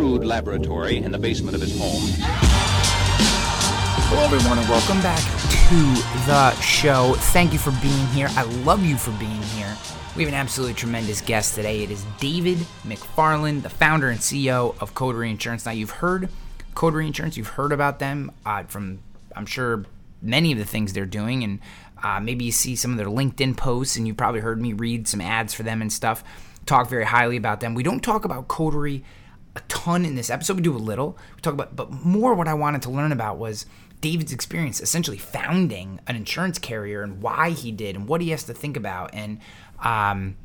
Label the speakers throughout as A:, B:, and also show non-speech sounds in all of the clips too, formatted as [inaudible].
A: crude laboratory in the basement of his home.
B: Hello, everyone, and welcome back to the show. Thank you for being here. I love you for being here. We have an absolutely tremendous guest today. It is David McFarland, the founder and CEO of Coterie Insurance. Now, you've heard Coterie Insurance, you've heard about them uh, from, I'm sure, many of the things they're doing, and uh, maybe you see some of their LinkedIn posts, and you probably heard me read some ads for them and stuff. Talk very highly about them. We don't talk about Coterie a ton in this episode. We do a little. We talk about, but more what I wanted to learn about was David's experience essentially founding an insurance carrier and why he did and what he has to think about. And um,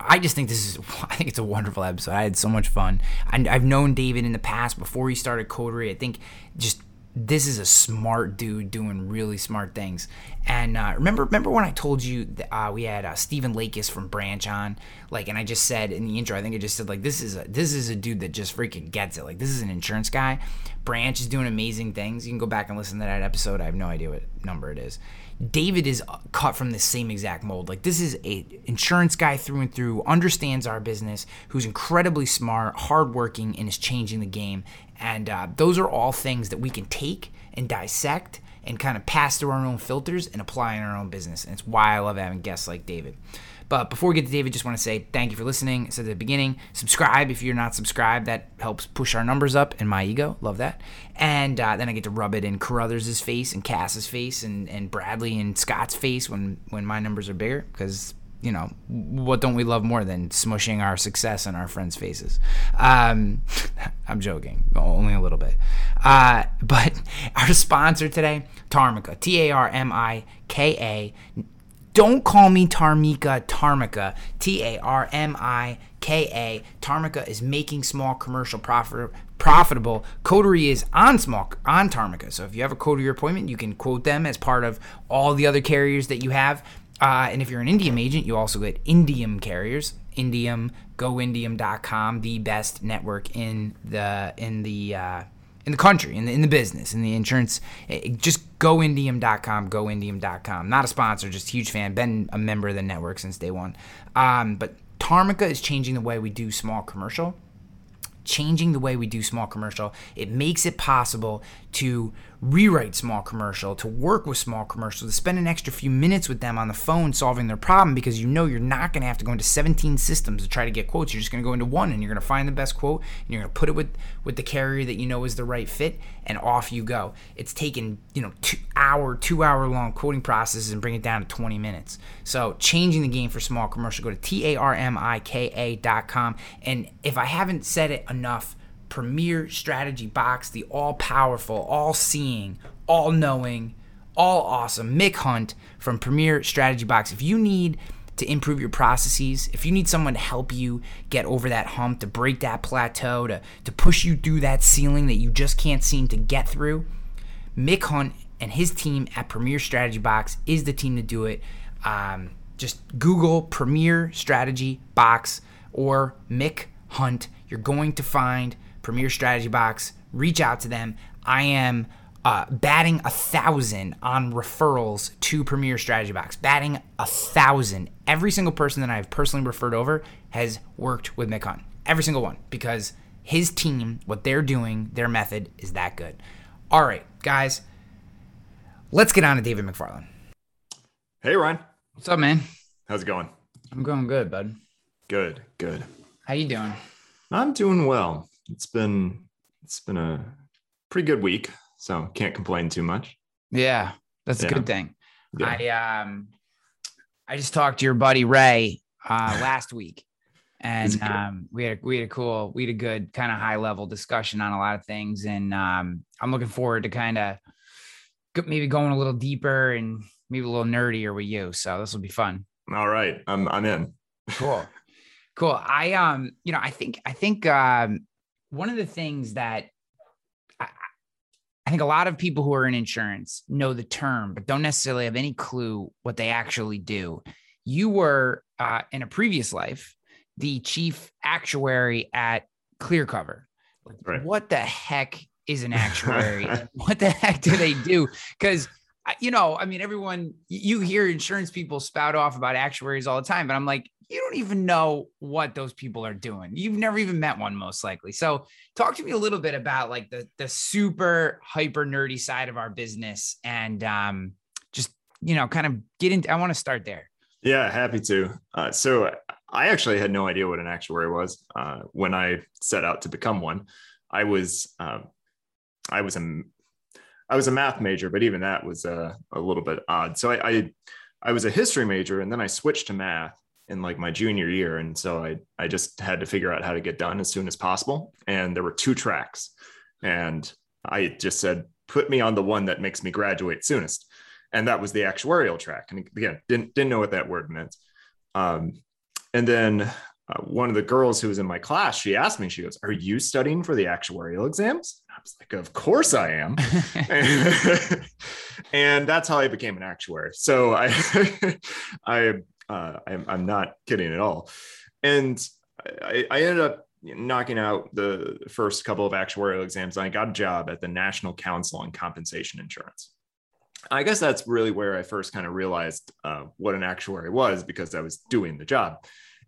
B: I just think this is, [laughs] I think it's a wonderful episode. I had so much fun. And I've known David in the past before he started Coterie. I think just this is a smart dude doing really smart things. And uh, remember, remember when I told you that, uh, we had uh, Stephen Lekas from Branch on, like, and I just said in the intro, I think I just said like, this is a this is a dude that just freaking gets it. Like, this is an insurance guy. Branch is doing amazing things. You can go back and listen to that episode. I have no idea what number it is. David is cut from the same exact mold. Like this is a insurance guy through and through, understands our business, who's incredibly smart, hardworking, and is changing the game. And uh, those are all things that we can take and dissect and kind of pass through our own filters and apply in our own business. And it's why I love having guests like David. But before we get to David, just want to say thank you for listening. Said at the beginning, subscribe if you're not subscribed. That helps push our numbers up and my ego. Love that. And uh, then I get to rub it in Carruthers' face and Cass's face and, and Bradley and Scott's face when, when my numbers are bigger because you know, what don't we love more than smushing our success in our friends' faces? Um, [laughs] I'm joking, only a little bit. Uh, [laughs] but our sponsor today, Tarmika, T A R M I K A. Don't call me Tarmika, Tarmika, T A R M I K A. Tarmika is making small commercial profit, profitable. Coterie is on small on Tarmika. So if you have a Coterie appointment, you can quote them as part of all the other carriers that you have. Uh, and if you're an Indium agent, you also get Indium carriers. Indium, goindium.com, the best network in the in the uh, in the country, in the, in the business, in the insurance. Eh, just goindium.com, goindium.com. Not a sponsor, just huge fan. Been a member of the network since day one. Um, but Tarmika is changing the way we do small commercial. Changing the way we do small commercial. It makes it possible to rewrite small commercial, to work with small commercial, to spend an extra few minutes with them on the phone solving their problem because you know you're not going to have to go into 17 systems to try to get quotes. You're just going to go into one and you're going to find the best quote and you're going to put it with with the carrier that you know is the right fit and off you go. It's taken, you know, 2 hour, 2 hour long quoting processes and bring it down to 20 minutes. So, changing the game for small commercial, go to t a r m i k a.com and if I haven't said it enough, premier strategy box, the all powerful, all seeing, all knowing, all awesome Mick Hunt from Premier Strategy Box. If you need to improve your processes, if you need someone to help you get over that hump, to break that plateau, to, to push you through that ceiling that you just can't seem to get through, Mick Hunt and his team at Premier Strategy Box is the team to do it. Um, just Google Premier Strategy Box or Mick Hunt. You're going to find Premier Strategy Box. Reach out to them. I am uh, batting a thousand on referrals to Premier Strategy Box. Batting a thousand. Every single person that I've personally referred over has worked with Mick Hunt. Every single one. Because his team, what they're doing, their method is that good. All right, guys, let's get on to David McFarland.
C: Hey, Ryan.
B: What's up, man?
C: How's it going?
B: I'm going good, bud.
C: Good, good.
B: How you doing?
C: I'm doing well. It's been it's been a pretty good week, so can't complain too much.
B: Yeah, that's a good thing.
C: Yeah.
B: I um I just talked to your buddy Ray uh [laughs] last week. And um we had a, we had a cool we had a good kind of high level discussion on a lot of things. And um I'm looking forward to kind of maybe going a little deeper and maybe a little nerdier with you. So this will be fun.
C: All right, I'm I'm in. [laughs]
B: cool. Cool. I um you know i think i think um one of the things that I, I think a lot of people who are in insurance know the term but don't necessarily have any clue what they actually do. You were uh, in a previous life the chief actuary at clearcover Like,
C: Right.
B: what the heck is an actuary? [laughs] What the heck do they do? Because you know, I mean, everyone you hear insurance people spout off about actuaries all the time, but I'm like, you don't even know what those people are doing. You've never even met one, most likely. So, talk to me a little bit about like the the super hyper nerdy side of our business, and um, just you know, kind of get into. I want to start there.
C: Yeah, happy to. Uh, so, I actually had no idea what an actuary was uh, when I set out to become one. I was um, I was a I was a math major, but even that was a, a little bit odd. So I, I I was a history major, and then I switched to math in like my junior year, and so I I just had to figure out how to get done as soon as possible. And there were two tracks, and I just said, put me on the one that makes me graduate soonest, and that was the actuarial track. And again, didn't didn't know what that word meant. Um, and then uh, one of the girls who was in my class, she asked me, she goes, Are you studying for the actuarial exams? I was like, Of course I am. [laughs] [laughs] and that's how I became an actuary. So I, [laughs] I, uh, I'm, I'm, not kidding at all. And I, I ended up knocking out the first couple of actuarial exams. I got a job at the National Council on Compensation Insurance. I guess that's really where I first kind of realized uh, what an actuary was because I was doing the job.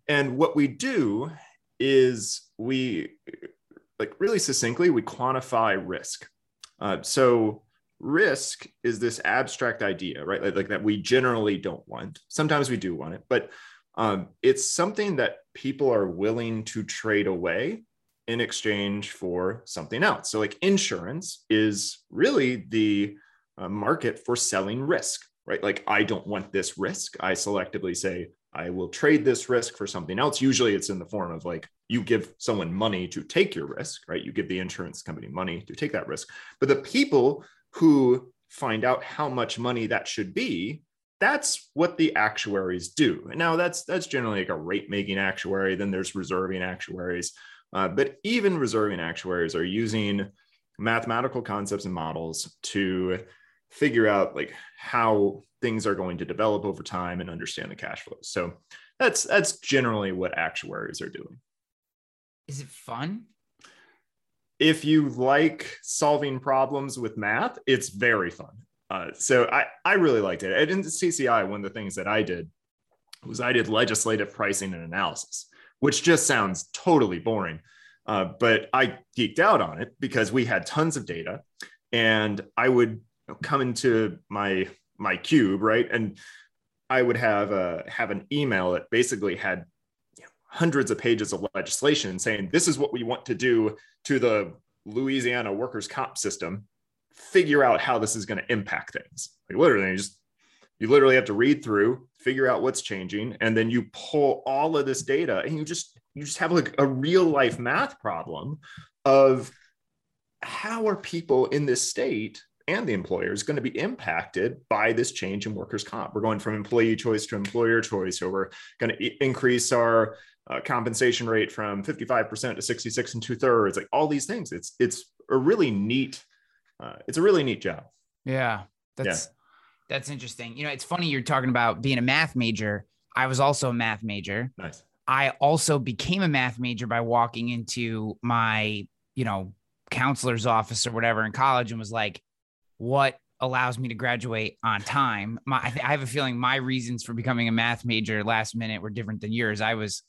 C: And what we do is we, like really succinctly, we quantify risk. Uh, so risk is this abstract idea, right? Like, like, that we generally don't want. Sometimes we do want it, but um, it's something that people are willing to trade away in exchange for something else. So, like insurance is really the uh, market for selling risk, right? Like, I don't want this risk. I selectively say, I will trade this risk for something else. Usually it's in the form of like you give someone money to take your risk, right? You give the insurance company money to take that risk. But the people who find out how much money that should be, that's what the actuaries do. Now that's that's generally like a rate making actuary. Then there's reserving actuaries. Uh, but even reserving actuaries are using mathematical concepts and models to figure out like how things are going to develop over time and understand the cash flows. So that's that's generally what actuaries are doing.
B: Is it fun?
C: If you like solving problems with math, it's very fun. Uh, so I, I really liked it. And NCCI, one of the things that I did was I did legislative pricing and analysis, which just sounds totally boring. Uh, but I geeked out on it because we had tons of data and I would come into my my cube, right? And I would have a have an email that basically had hundreds of pages of legislation saying this is what we want to do to the Louisiana workers' comp system. Figure out how this is going to impact things. Like literally, you just you literally have to read through, figure out what's changing, and then you pull all of this data, and you just you just have like a real life math problem of how are people in this state and the employers going to be impacted by this change in workers' comp. We're going from employee choice to employer choice, so we're going to increase our uh, compensation rate from 55% to 66 and two thirds. Like all these things, it's it's a really neat, uh, it's a really neat job.
B: Yeah, that's yeah. that's interesting. You know, it's funny you're talking about being a math major. I was also a math major.
C: Nice.
B: I also became a math major by walking into my, you know, counselor's office or whatever in college and was like, what allows me to graduate on time. My, I, I have a feeling my reasons for becoming a math major last minute were different than yours. I was,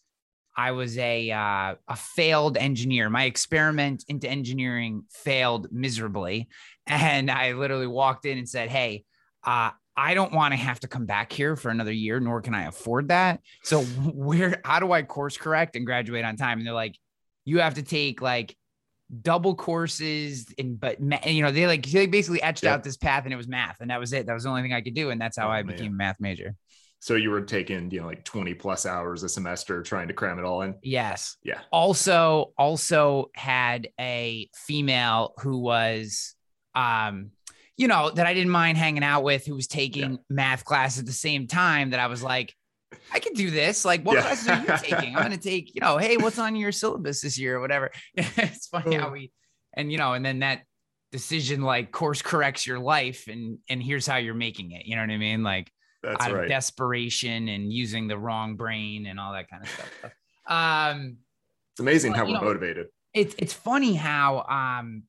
B: I was a uh, a failed engineer. My experiment into engineering failed miserably, [laughs] and I literally walked in and said, "Hey, uh, I don't want to have to come back here for another year, nor can I afford that. So [laughs] where, how do I course correct and graduate on time?" And they're like, "You have to take like." double courses and but you know they like they basically etched yep. out this path and it was math and that was it that was the only thing i could do and that's how oh, i man. became a math major
C: so you were taking you know like 20 plus hours a semester trying to cram it all in
B: yes
C: yeah
B: also also had a female who was um you know that i didn't mind hanging out with who was taking yeah. math class at the same time that i was like I could do this. Like, what yeah. classes are you taking? I'm going to take, you know, hey, what's on your syllabus this year or whatever. [laughs] it's funny how we, and, you know, and then that decision like course corrects your life and, and here's how you're making it. You know what I mean? Like, That's out right. of desperation and using the wrong brain and all that kind of stuff. Um,
C: it's amazing how we're know, motivated.
B: It's, it's funny how, um,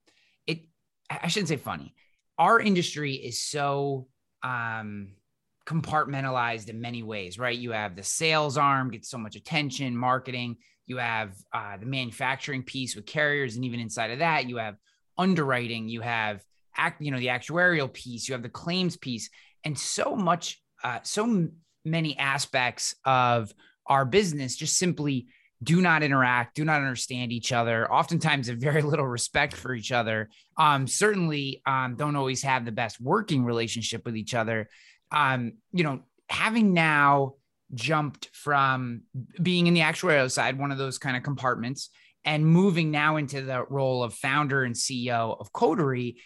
B: it, I shouldn't say funny. Our industry is so, um, compartmentalized in many ways, right? You have the sales arm gets so much attention, marketing. You have uh, the manufacturing piece with carriers, and even inside of that, you have underwriting. You have act, you know, the actuarial piece. You have the claims piece, and so much, uh, so many aspects of our business just simply do not interact, do not understand each other, oftentimes have very [laughs] little respect for each other, um, certainly um, don't always have the best working relationship with each other. Um, you know, having now jumped from being in the actuarial side, one of those kind of compartments, and moving now into the role of founder and CEO of Coterie,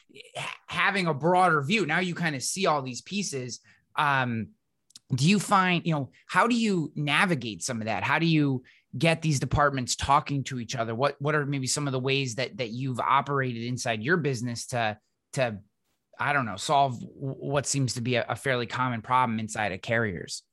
B: having a broader view. Now you kind of see all these pieces. Um, do you find, you know, how do you navigate some of that? How do you get these departments talking to each other? What what are maybe some of the ways that that you've operated inside your business to to I don't know solve what seems to be a, a fairly common problem inside of carriers?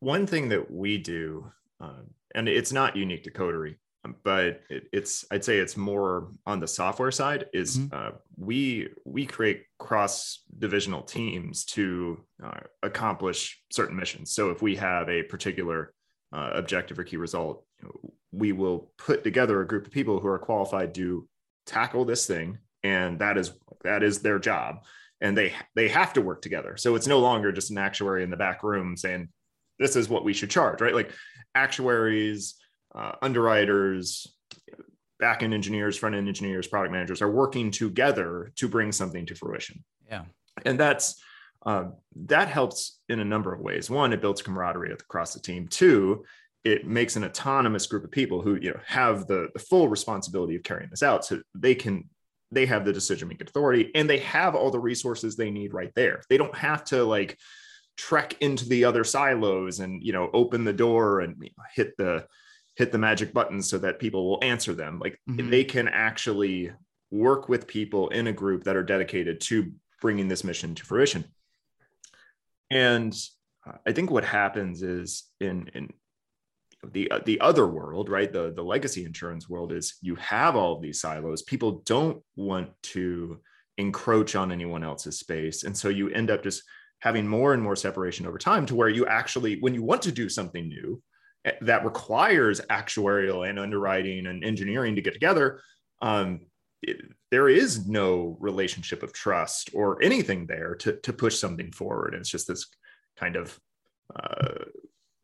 C: One thing that we do, uh, and it's not unique to Coterie, but it, it's I'd say it's more on the software side. Is mm-hmm. uh, we we create cross divisional teams to uh, accomplish certain missions. So if we have a particular uh, objective or key result, we will put together a group of people who are qualified to tackle this thing, and that is that is their job, and they they have to work together. So it's no longer just an actuary in the back room saying this is what we should charge, right? Like actuaries, uh, underwriters, back end engineers, front end engineers, product managers are working together to bring something to fruition.
B: Yeah,
C: and that's uh, that helps in a number of ways. One, it builds camaraderie across the team. Two, it makes an autonomous group of people who you know have the, the full responsibility of carrying this out, so they can they have the decision making authority and they have all the resources they need right there. They don't have to like trek into the other silos and you know open the door and you know, hit the hit the magic buttons so that people will answer them. Like mm-hmm. they can actually work with people in a group that are dedicated to bringing this mission to fruition. And I think what happens is in in the uh, the other world, right? The the legacy insurance world is you have all these silos. People don't want to encroach on anyone else's space, and so you end up just having more and more separation over time to where you actually, when you want to do something new that requires actuarial and underwriting and engineering to get together, um, it, there is no relationship of trust or anything there to, to push something forward. And it's just this kind of uh,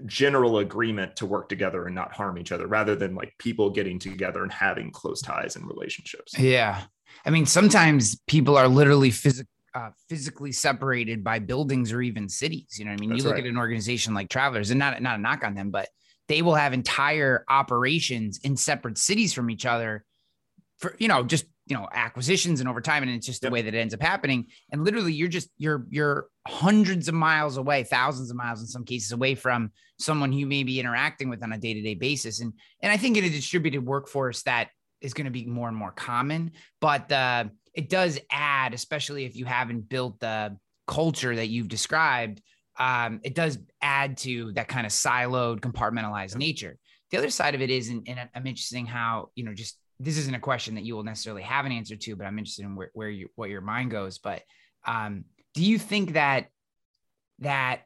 C: general agreement to work together and not harm each other rather than like people getting together and having close ties and relationships.
B: Yeah. I mean, sometimes people are literally physically uh, physically separated by buildings or even cities. You know what I mean? That's you look right. at an organization like Travelers, and not not a knock on them, but they will have entire operations in separate cities from each other for you know just you know acquisitions and over time and it's just yep. the way that it ends up happening and literally you're just you're you're hundreds of miles away thousands of miles in some cases away from someone who you may be interacting with on a day-to-day basis and and i think in a distributed workforce that is going to be more and more common but uh, it does add especially if you haven't built the culture that you've described um, it does add to that kind of siloed compartmentalized nature the other side of it is and, and i'm interested in how you know just this isn't a question that you will necessarily have an answer to, but I'm interested in where, where you what your mind goes. But um, do you think that that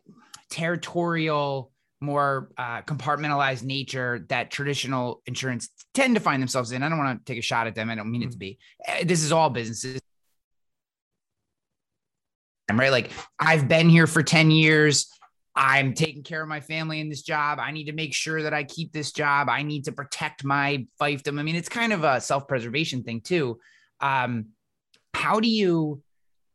B: territorial, more uh, compartmentalized nature that traditional insurance tend to find themselves in? I don't want to take a shot at them. I don't mean it to mm-hmm. be. Eh, this is all businesses. I'm right. Like I've been here for 10 years. I'm taking care of my family in this job. I need to make sure that I keep this job. I need to protect my fiefdom. I mean, it's kind of a self-preservation thing too. Um, how do you,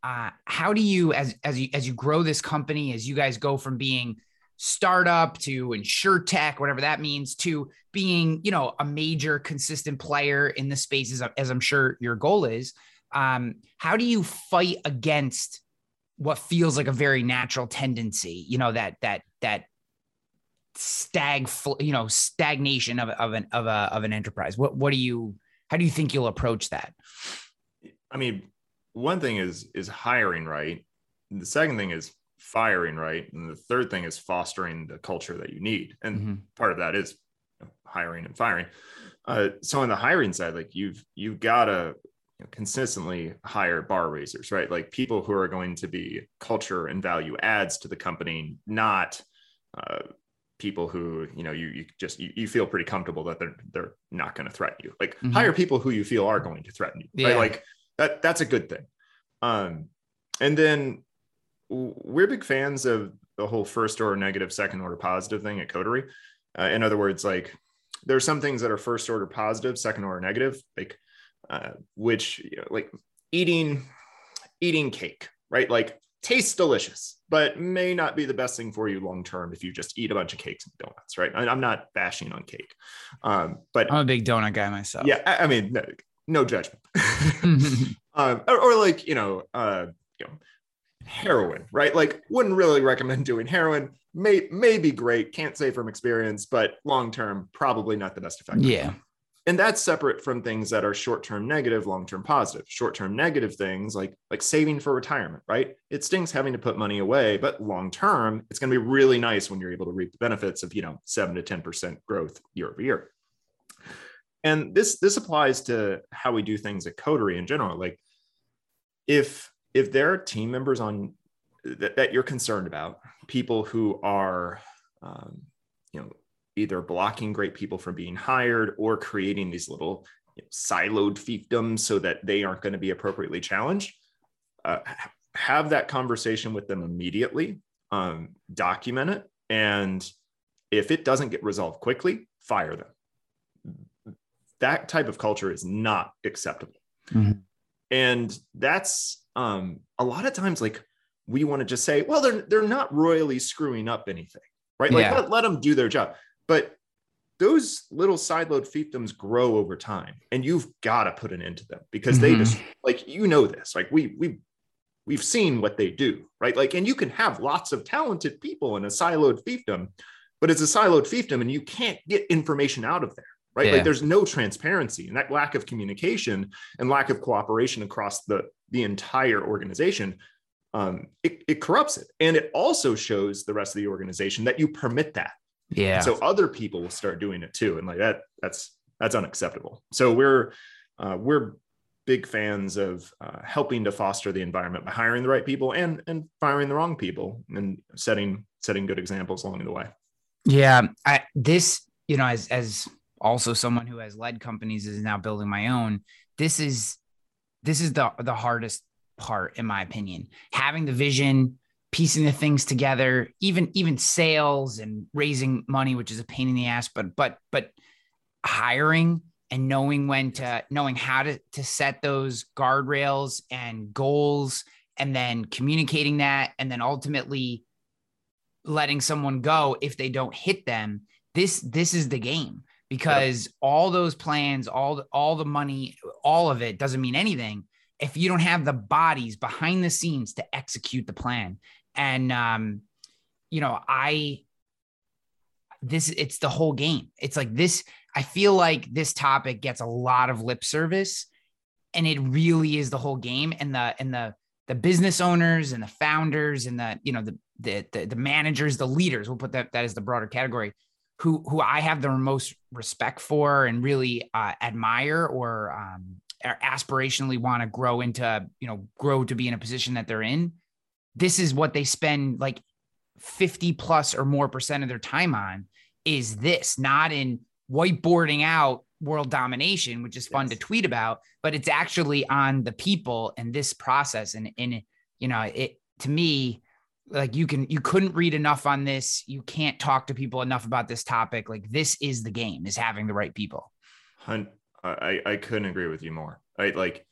B: uh, how do you, as as you as you grow this company, as you guys go from being startup to insurtech, whatever that means, to being you know a major consistent player in the spaces, as I'm sure your goal is. Um, how do you fight against what feels like a very natural tendency, you know, that that that stag, you know, stagnation of, of an of a of an enterprise. What what do you how do you think you'll approach that?
C: I mean, one thing is is hiring right. The second thing is firing right, and the third thing is fostering the culture that you need. And mm-hmm. part of that is hiring and firing. Uh, so on the hiring side, like you've you've got to you know, consistently hire bar raisers, right? Like people who are going to be culture and value adds to the company, not uh, people who you know you, you just you, you, feel pretty comfortable that they're they're not going to threaten you. Like mm-hmm. hire people who you feel are going to threaten you, yeah. right? Like that that's a good thing. Um, and then we're big fans of the whole first order negative, second order positive thing at Coterie. Uh, in other words, like there are some things that are first order positive, second order negative, like uh, which you know, like eating eating cake, right? Like tastes delicious, but may not be the best thing for you long term if you just eat a bunch of cakes and donuts, right? And I, am not bashing on cake, um, but
B: I'm a big donut guy myself.
C: Yeah, I, I mean, no, no judgment. [laughs] [laughs] um, or, or, like you know, uh, you know, heroin, right? Like, wouldn't really recommend doing heroin. May may be great, can't say from experience, but long term, probably not the best effect.
B: Yeah
C: and that's separate from things that are short-term negative long-term positive short-term negative things like like saving for retirement right it stings having to put money away but long-term it's going to be really nice when you're able to reap the benefits of you know 7 to 10% growth year over year and this this applies to how we do things at coterie in general like if if there are team members on that, that you're concerned about people who are um, you know either blocking great people from being hired or creating these little you know, siloed fiefdoms so that they aren't going to be appropriately challenged. Uh, have that conversation with them immediately, um, document it, and if it doesn't get resolved quickly, fire them. That type of culture is not acceptable. Mm-hmm. And that's um, a lot of times like we want to just say, well, they're they're not royally screwing up anything, right? Like yeah. let, let them do their job. But those little siloed fiefdoms grow over time and you've got to put an end to them because mm-hmm. they just like you know this like we we we've seen what they do right like and you can have lots of talented people in a siloed fiefdom but it's a siloed fiefdom and you can't get information out of there right yeah. like there's no transparency and that lack of communication and lack of cooperation across the the entire organization um, it, it corrupts it and it also shows the rest of the organization that you permit that
B: yeah.
C: And so other people will start doing it too, and like that, that's that's unacceptable. So we're uh, we're big fans of uh, helping to foster the environment by hiring the right people and and firing the wrong people and setting setting good examples along the way.
B: Yeah, I this you know as as also someone who has led companies is now building my own. This is this is the the hardest part in my opinion. Having the vision, piecing the things together, even even sales and raising money, which is a pain in the ass, but but but hiring and knowing when to knowing how to to set those guardrails and goals and then communicating that and then ultimately letting someone go if they don't hit them this this is the game because yep. all those plans all all the money all of it doesn't mean anything if you don't have the bodies behind the scenes to execute the plan. And um, you know, I this it's the whole game. It's like this. I feel like this topic gets a lot of lip service, and it really is the whole game. And the and the the business owners and the founders and the you know the the the, the managers, the leaders. We'll put that that as the broader category. Who who I have the most respect for and really uh, admire or um, aspirationally want to grow into, you know, grow to be in a position that they're in, this is what they spend like 50 plus or more percent of their time on is this, not in whiteboarding out world domination, which is fun yes. to tweet about, but it's actually on the people and this process. And, and, you know, it, to me, like you can, you couldn't read enough on this. You can't talk to people enough about this topic. Like this is the game is having the right people.
C: I, I couldn't agree with you more. Right. Like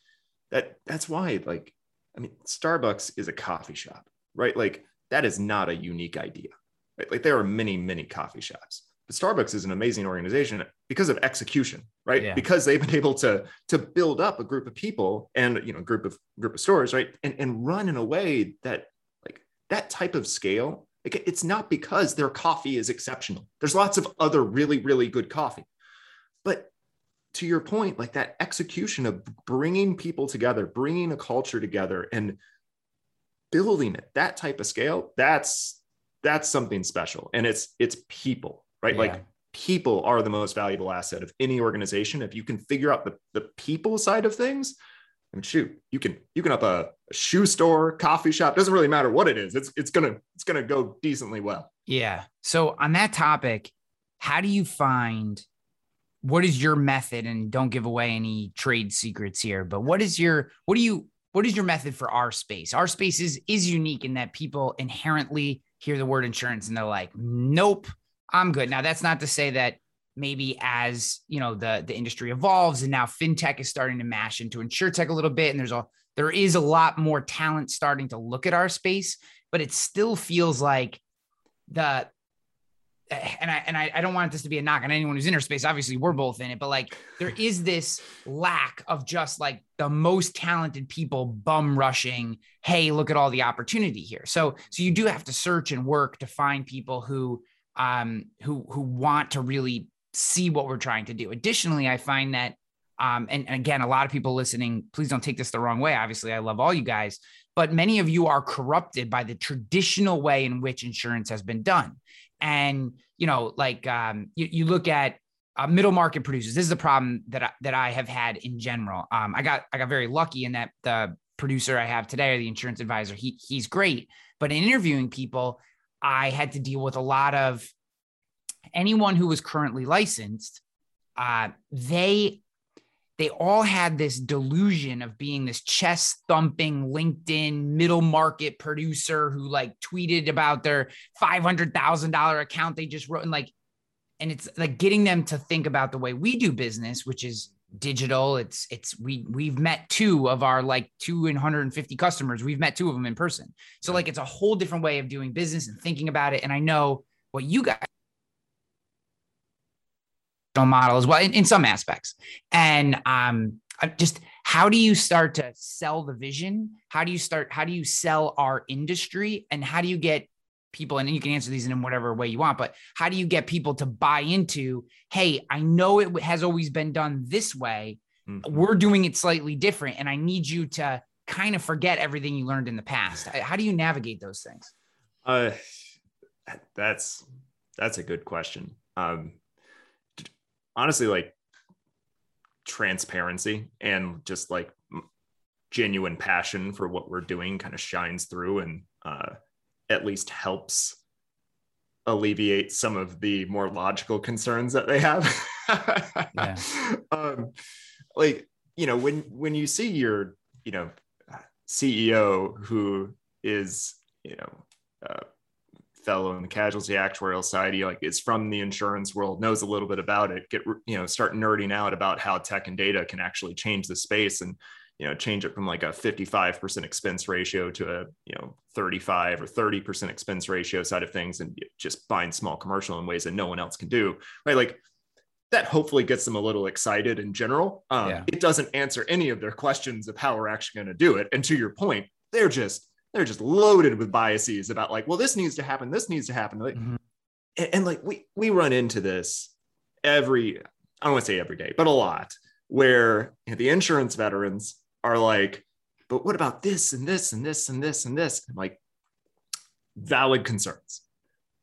C: that, that's why, like, I mean, Starbucks is a coffee shop, right? Like that is not a unique idea. Right? Like there are many, many coffee shops. But Starbucks is an amazing organization because of execution, right? Yeah. Because they've been able to to build up a group of people and you know group of group of stores, right? And and run in a way that that type of scale. Like it's not because their coffee is exceptional. There's lots of other really really good coffee, but to your point, like that execution of bringing people together, bringing a culture together, and building it that type of scale, that's that's something special, and it's it's people, right? Yeah. Like people are the most valuable asset of any organization. If you can figure out the the people side of things, Mean, shoot, you can you can up a, a shoe store, coffee shop. Doesn't really matter what it is. It's it's gonna it's gonna go decently well.
B: Yeah. So on that topic, how do you find what is your method? And don't give away any trade secrets here, but what is your what do you what is your method for our space? Our space is is unique in that people inherently hear the word insurance and they're like, nope, I'm good. Now that's not to say that maybe as you know the the industry evolves and now fintech is starting to mash into insurtech a little bit and there's a there is a lot more talent starting to look at our space but it still feels like the and I and I, I don't want this to be a knock on anyone who's in our space. Obviously, we're both in it, but like there is this lack of just like the most talented people bum rushing. Hey, look at all the opportunity here. So so you do have to search and work to find people who um who who want to really see what we're trying to do. Additionally, I find that um and, and again, a lot of people listening, please don't take this the wrong way. Obviously, I love all you guys, but many of you are corrupted by the traditional way in which insurance has been done and you know like um, you, you look at uh, middle market producers this is a problem that I, that I have had in general um, I got I got very lucky in that the producer I have today or the insurance advisor he he's great but in interviewing people I had to deal with a lot of anyone who was currently licensed uh, they they all had this delusion of being this chest thumping LinkedIn middle market producer who like tweeted about their $500,000 account they just wrote and like, and it's like getting them to think about the way we do business, which is digital. It's, it's, we, we've met two of our like 250 customers. We've met two of them in person. So like, it's a whole different way of doing business and thinking about it. And I know what you guys model as well in, in some aspects. And um, just how do you start to sell the vision? How do you start? How do you sell our industry? And how do you get people? And you can answer these in whatever way you want, but how do you get people to buy into? Hey, I know it has always been done this way. Mm-hmm. We're doing it slightly different, and I need you to kind of forget everything you learned in the past. How do you navigate those things?
C: Uh, that's that's a good question. Um, honestly like transparency and just like genuine passion for what we're doing kind of shines through and uh, at least helps alleviate some of the more logical concerns that they have. [laughs] yeah. um, like you know when when you see your you know CEO who is you know uh, fellow in the casualty actuarial side he like is from the insurance world knows a little bit about it get you know start nerding out about how tech and data can actually change the space and you know change it from like a 55% expense ratio to a you know 35 or 30% expense ratio side of things and just bind small commercial in ways that no one else can do right? Like that hopefully gets them a little excited in general. Um, yeah. it doesn't answer any of their questions of how we're actually going to do it. And to your point they're just they're just loaded with biases about like, well, this needs to happen, this needs to happen. Like, mm-hmm. and, and, like we we run into this every, I don't want to say every day, but a lot, where you know, the insurance veterans are like, but what about this and this and this and this and this? I'm like, valid concerns.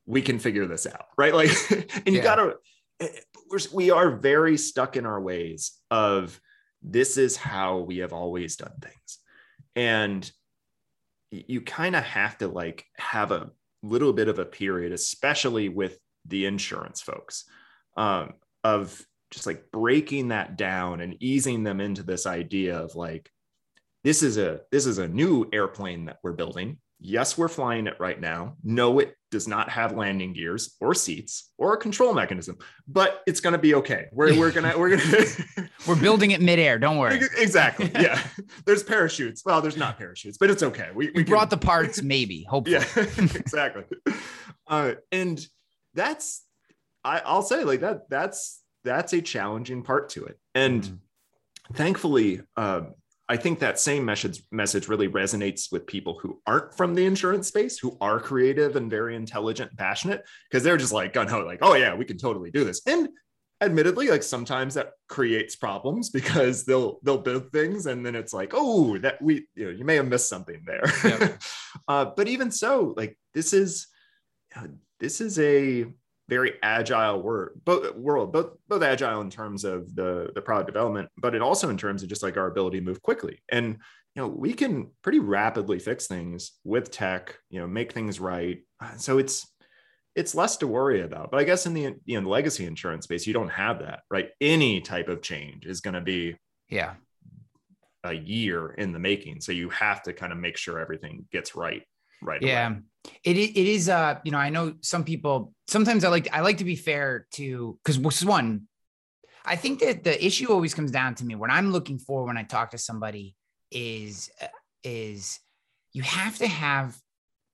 C: We can figure this out, right? [laughs] Like, and you yeah. gotta, eh, we're, we are very stuck in our ways of this is how we have always done things. And you kind of have to like have a little bit of a period, especially with the insurance folks, um, of just like breaking that down and easing them into this idea of like, this is a this is a new airplane that we're building yes, we're flying it right now. No, it does not have landing gears or seats or a control mechanism, but it's going to be okay. We're, we're going to, we're going [laughs] to,
B: we're building it midair. Don't worry.
C: Exactly. [laughs] Yeah. there's parachutes. Well, there's not parachutes, but it's okay.
B: We, we, we brought can... the parts, maybe, [laughs] hopefully.
C: Yeah, exactly. Uh, and that's, I, I'll say like that, that's, that's a challenging part to it. And mm. thankfully, uh, I think that same message message really resonates with people who aren't from the insurance space, who are creative and very intelligent and passionate, because they're just like gun ho, like, oh yeah, we can totally do this. And admittedly, like sometimes that creates problems [laughs] because they'll they'll build things and then it's like, oh, that we you know you may have missed something there. [laughs] uh, but even so, like this is uh, this is a very agile word, both world, both both agile in terms of the the product development, but it also in terms of just like our ability to move quickly. And you know, we can pretty rapidly fix things with tech, you know, make things right. So it's it's less to worry about. But I guess in the you know the legacy insurance space, you don't have that, right? Any type of change is going to be
B: yeah
C: a year in the making. So you have to kind of make sure everything gets right right
B: yeah
C: away.
B: it, it is uh you know i know some people sometimes i like i like to be fair to because one i think that the issue always comes down to me what i'm looking for when i talk to somebody is uh, is you have to have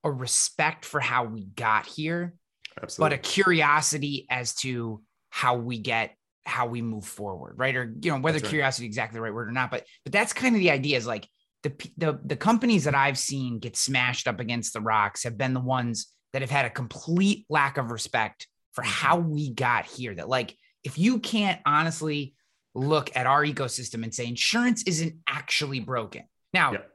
B: a respect for how we got here
C: Absolutely.
B: but a curiosity as to how we get how we move forward right or you know whether
C: right.
B: curiosity is exactly the right word or not but but that's kind of the idea is like the, the the companies that I've seen get smashed up against the rocks have been the ones that have had a complete lack of respect for how we got here. That like if you can't honestly look at our ecosystem and say insurance isn't actually broken now,
C: Yep.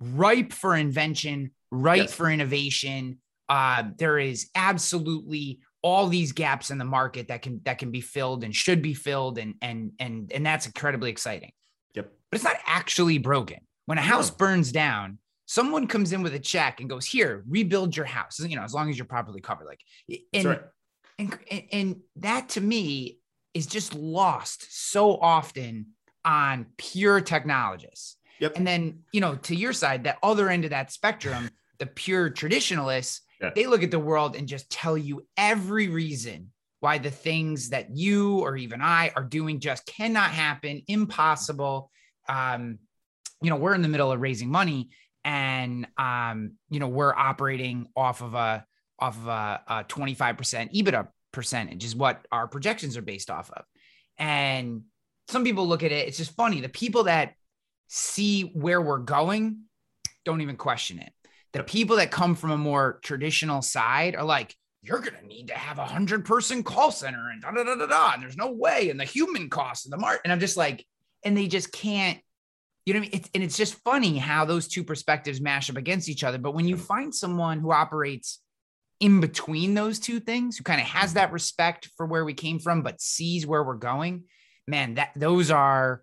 B: ripe for invention, ripe
C: Yes.
B: for innovation. Uh, there is absolutely all these gaps in the market that can that can be filled and should be filled, and and and and that's incredibly exciting
C: Yep.
B: but it's not actually broken. When a house
C: No.
B: burns down, someone comes in with a check and goes, "Here, rebuild your house." You know, as long as you're properly covered. Like, and
C: right.
B: and, and and that to me is just lost so often on pure technologists.
C: Yep.
B: And then you know, to your side, that other end of that spectrum, [laughs] the pure traditionalists,
C: Yeah.
B: they look at the world and just tell you every reason why the things that you or even I are doing just cannot happen, impossible. Um, you know, we're in the middle of raising money, and um, you know, we're operating off of a off of a, a 25% EBITDA percentage is what our projections are based off of. And some people look at it, it's just funny. The people that see where we're going don't even question it. The people that come from a more traditional side are like, you're going to need to have a hundred person call center and da da da da da. And there's no way. And the human cost and the mark. And I'm just like, and they just can't, you know what I mean? It's, and it's just funny how those two perspectives mash up against each other. But when you find someone who operates in between those two things, who kind of has that respect for where we came from, but sees where we're going, man, that those are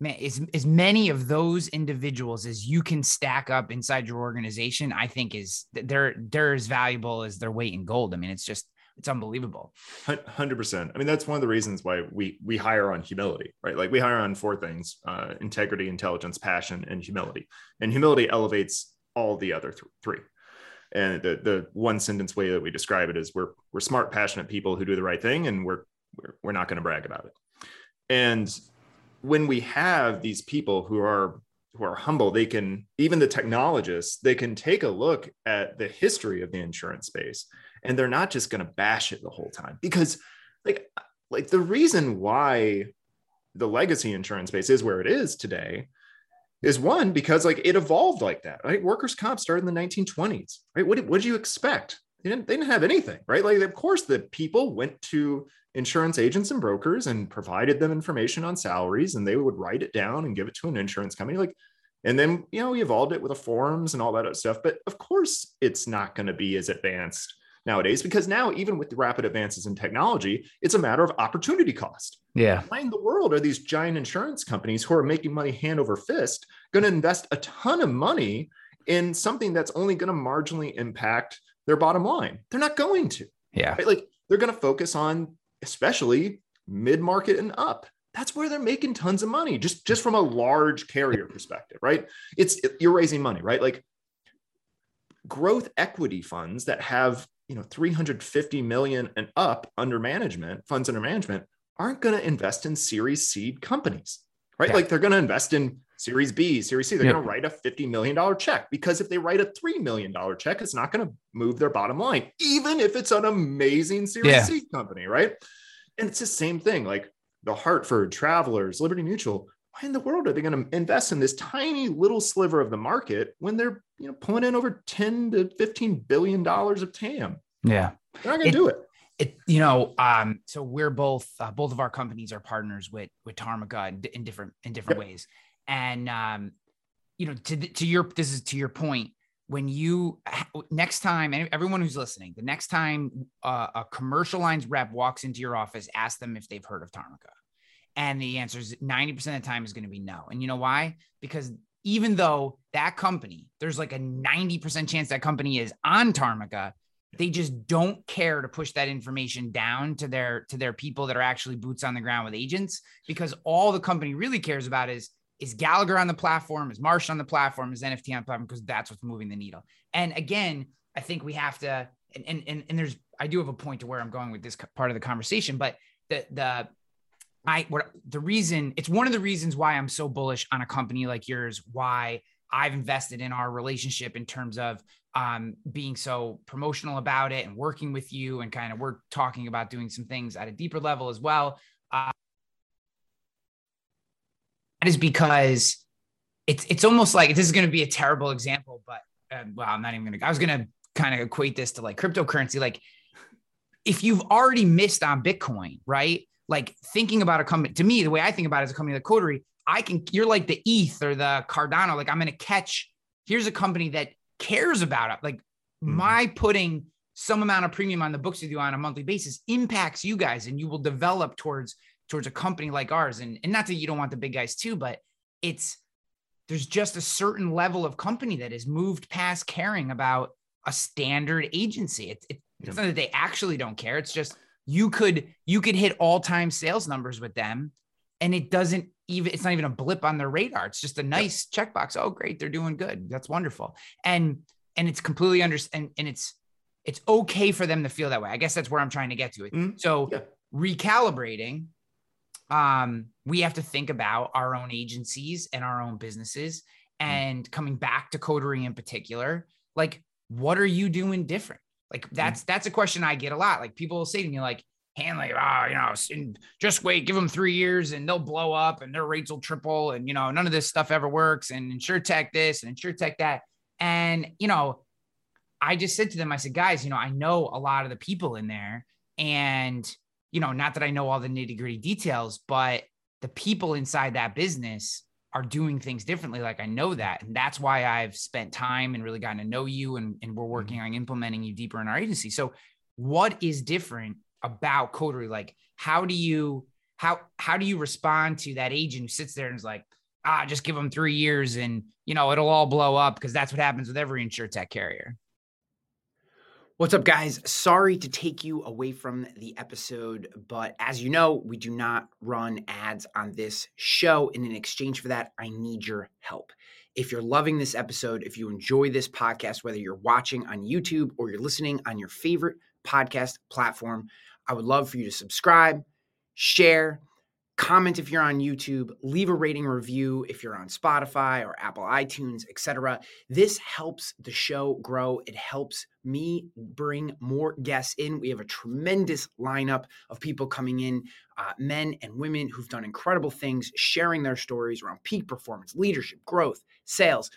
B: man, as, as many of those individuals as you can stack up inside your organization, I think is they're they're as valuable as their weight in gold. I mean, it's just it's unbelievable.
C: Hundred percent. I mean, that's one of the reasons why we we hire on humility, right? Like we hire on four things: uh, integrity, intelligence, passion, and humility. And humility elevates all the other th- three. And the the one sentence way that we describe it is we're we're smart, passionate people who do the right thing, and we're we're, we're not going to brag about it. And when we have these people who are who are humble, they can even the technologists they can take a look at the history of the insurance space and they're not just going to bash it the whole time. Because like like the reason why the legacy insurance space is where it is today is one because like it evolved like that right? Workers comp started in the 1920s right? What did, what did you expect? They didn't, they didn't have anything right? Like of course the people went to insurance agents and brokers and provided them information on salaries and they would write it down and give it to an insurance company like and then you know we evolved it with the forums and all that other stuff. But of course it's not going to be as advanced nowadays because now even with the rapid advances in technology it's a matter of opportunity cost
B: Yeah.
C: why in the world are these giant insurance companies who are making money hand over fist going to invest a ton of money in something that's only going to marginally impact their bottom line they're not going to
B: Yeah.
C: right? like they're going to focus on especially mid-market and up that's where they're making tons of money just just from a large carrier perspective right it's it- you're raising money right like growth equity funds that have you know 350 million and up under management funds under management aren't going to invest in series seed companies right
B: Yeah.
C: like they're going to invest in series b series c they're going to write a 50 million dollar check because if they write a 3 million dollar check it's not going to move their bottom line even if it's an amazing series
B: Yeah.
C: c company right and it's the same thing like the hartford travelers liberty mutual why in the world are they going to invest in this tiny little sliver of the market when they're you know pulling in over 10 to 15 billion dollars of tam
B: Yeah.
C: they're not going to do it
B: it you know um so we're both uh, both of our companies are partners with with Tarmika in, in different in different
C: Yep.
B: ways and um you know to to your this is to your point when you next time everyone who's listening the next time uh, a commercial lines rep walks into your office ask them if they've heard of tarmika and the answer is 90% of the time is going to be no and you know why because even though that company there's like a 90% chance that company is on tarmika they just don't care to push that information down to their to their people that are actually boots on the ground with agents because all the company really cares about is is Gallagher on the platform? Is Marsh on the platform? Is NFP on the platform? Because that's what's moving the needle. And again, I think we have to, and, and, and there's, I do have a point to where I'm going with this part of the conversation, but the, the, I, what the reason, it's one of the reasons why I'm so bullish on a company like yours, why I've invested in our relationship in terms of um, being so promotional about it and working with you and kind of we're talking about doing some things at a deeper level as well. Uh, that is because it's it's almost like this is going to be a terrible example, but uh, well, I'm not even going to. I was going to kind of equate this to like cryptocurrency. Like, if you've already missed on Bitcoin, right? Like thinking about a company. To me, the way I think about it as a company like Coterie, I can. You're like the ETH or the Cardano. Like I'm going to catch. Here's a company that cares about it. Like mm-hmm. my putting some amount of premium on the books with you on a monthly basis impacts you guys, and you will develop towards towards a company like ours. And, and not that you don't want the big guys too, but it's there's just a certain level of company that has moved past caring about a standard agency. It, it, it's not that they actually don't care. It's just you could you could hit all time sales numbers with them, and it doesn't even it's not even a blip on their radar. It's just a nice yep. checkbox. Oh, great, they're doing good. That's wonderful. And and it's completely under and, and it's it's okay for them to feel that way. I guess that's where I'm trying to get to it. Mm-hmm. So yeah. recalibrating um, we have to think about our own agencies and our own businesses mm. and coming back to coterie in particular like what are you doing different like mm. that's that's a question i get a lot like people will say to me like hanley ah, oh, you know just wait give them three years and they'll blow up and their rates will triple and you know none of this stuff ever works and insurtech this and insurtech that and you know i just said to them i said guys you know i know a lot of the people in there and you know, not that I know all the nitty gritty details, but the people inside that business are doing things differently. Like I know that. And that's why I've spent time and really gotten to know you and, and we're working mm-hmm. on implementing you deeper in our agency. So what is different about Coterie? Like how do you how how do you respond to that agent who sits there and is like, ah, just give them three years and you know it'll all blow up because that's what happens with every insurtech carrier. What's up, guys? Sorry to take you away from the episode, but as you know, we do not run ads on this show. And in exchange for that, I need your help. If you're loving this episode, if you enjoy this podcast, whether you're watching on YouTube or you're listening on your favorite podcast platform, I would love for you to subscribe, share, comment if you're on YouTube, leave a rating review if you're on Spotify or Apple iTunes, etc. This helps the show grow. It helps me bring more guests in. We have a tremendous lineup of people coming in, uh, men and women who've done incredible things, sharing their stories around peak performance, leadership, growth, sales,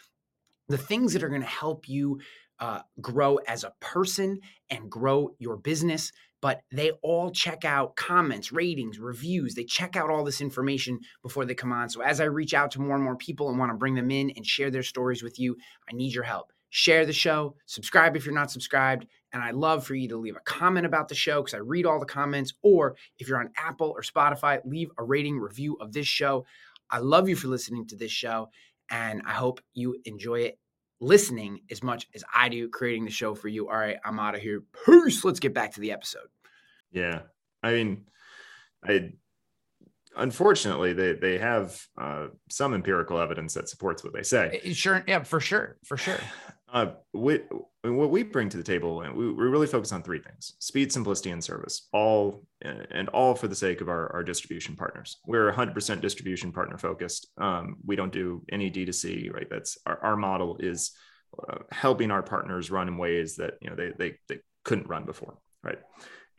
B: the things that are going to help you uh, grow as a person and grow your business but they all check out comments, ratings, reviews. They check out all this information before they come on. So as I reach out to more and more people and want to bring them in and share their stories with you, I need your help. Share the show, subscribe if you're not subscribed, and I love for you to leave a comment about the show because I read all the comments. Or if you're on Apple or Spotify, leave a rating review of this show. I love you for listening to this show, and I hope you enjoy it listening as much as I do creating the show for you. All right, I'm out of here. Peace. Let's get back to the episode.
C: Yeah. I mean, I unfortunately they they have uh, some empirical evidence that supports what they say.
B: Sure, yeah, for sure, for sure.
C: Uh, what what we bring to the table, and we, we really focus on three things: speed, simplicity, and service. All and all for the sake of our, our distribution partners. We're 100% distribution partner focused. Um, we don't do any D2C. Right? That's our, our model is uh, helping our partners run in ways that you know they they they couldn't run before. Right?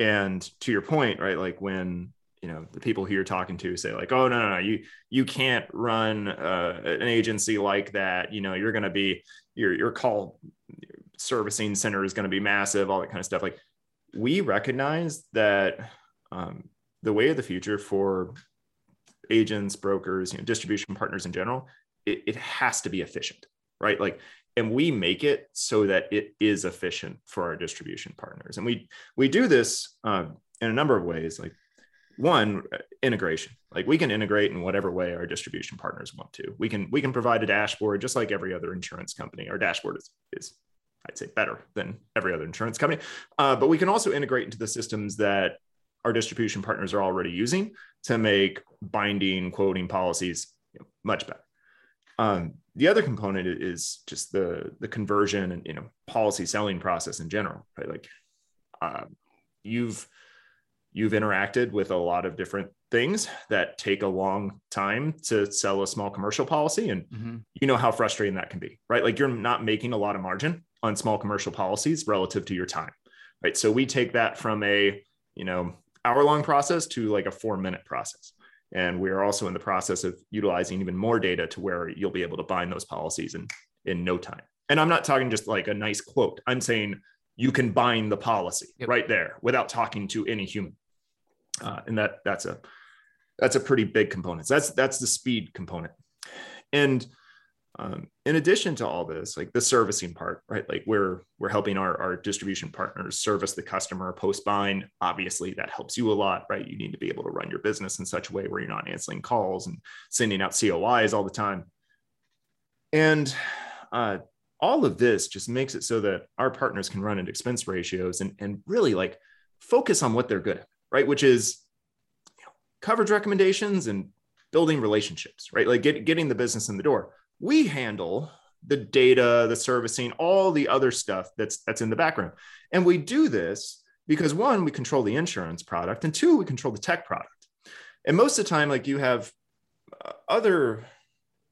C: And to your point, right? Like when you know the people who you're talking to say like oh no no no you you can't run uh, an agency like that. You know you're going to be your your call servicing center is going to be massive all that kind of stuff. Like we recognize that um, the way of the future for agents brokers you know distribution partners in general it, it has to be efficient right? Like and we make it so that it is efficient for our distribution partners. And we we do this uh, in a number of ways. Like one integration. Like we can integrate in whatever way our distribution partners want to. We can we can provide a dashboard just like every other insurance company. Our dashboard is, is i'd say better than every other insurance company. Uh, but we can also integrate into the systems that our distribution partners are already using to make binding quoting policies you know, much better. Um, the other component is just the the conversion and you know policy selling process in general right? Like uh, you've you've interacted with a lot of different things that take a long time to sell a small commercial policy. And mm-hmm. you know how frustrating that can be right? Like you're not making a lot of margin on small commercial policies relative to your time right? So we take that from a you know hour long process to like a 4 minute process. And we are also in the process of utilizing even more data to where you'll be able to bind those policies in in no time. And i'm not talking just like a nice quote. I'm saying you can bind the policy yep. right there without talking to any human uh, and that that's a that's a pretty big component. So that's that's the speed component, and um, in addition to all this, like the servicing part, right? Like we're we're helping our our distribution partners service the customer post bind. Obviously, that helps you a lot, right? You need to be able to run your business in such a way where you're not answering calls and sending out COIs all the time, and uh, all of this just makes it so that our partners can run at expense ratios and and really like focus on what they're good at right? Which is you know, coverage recommendations and building relationships, right? Like get, getting the business in the door. We handle the data, the servicing, all the other stuff that's that's in the background. And we do this because one, we control the insurance product, and two, we control the tech product. And most of the time, like you have uh, other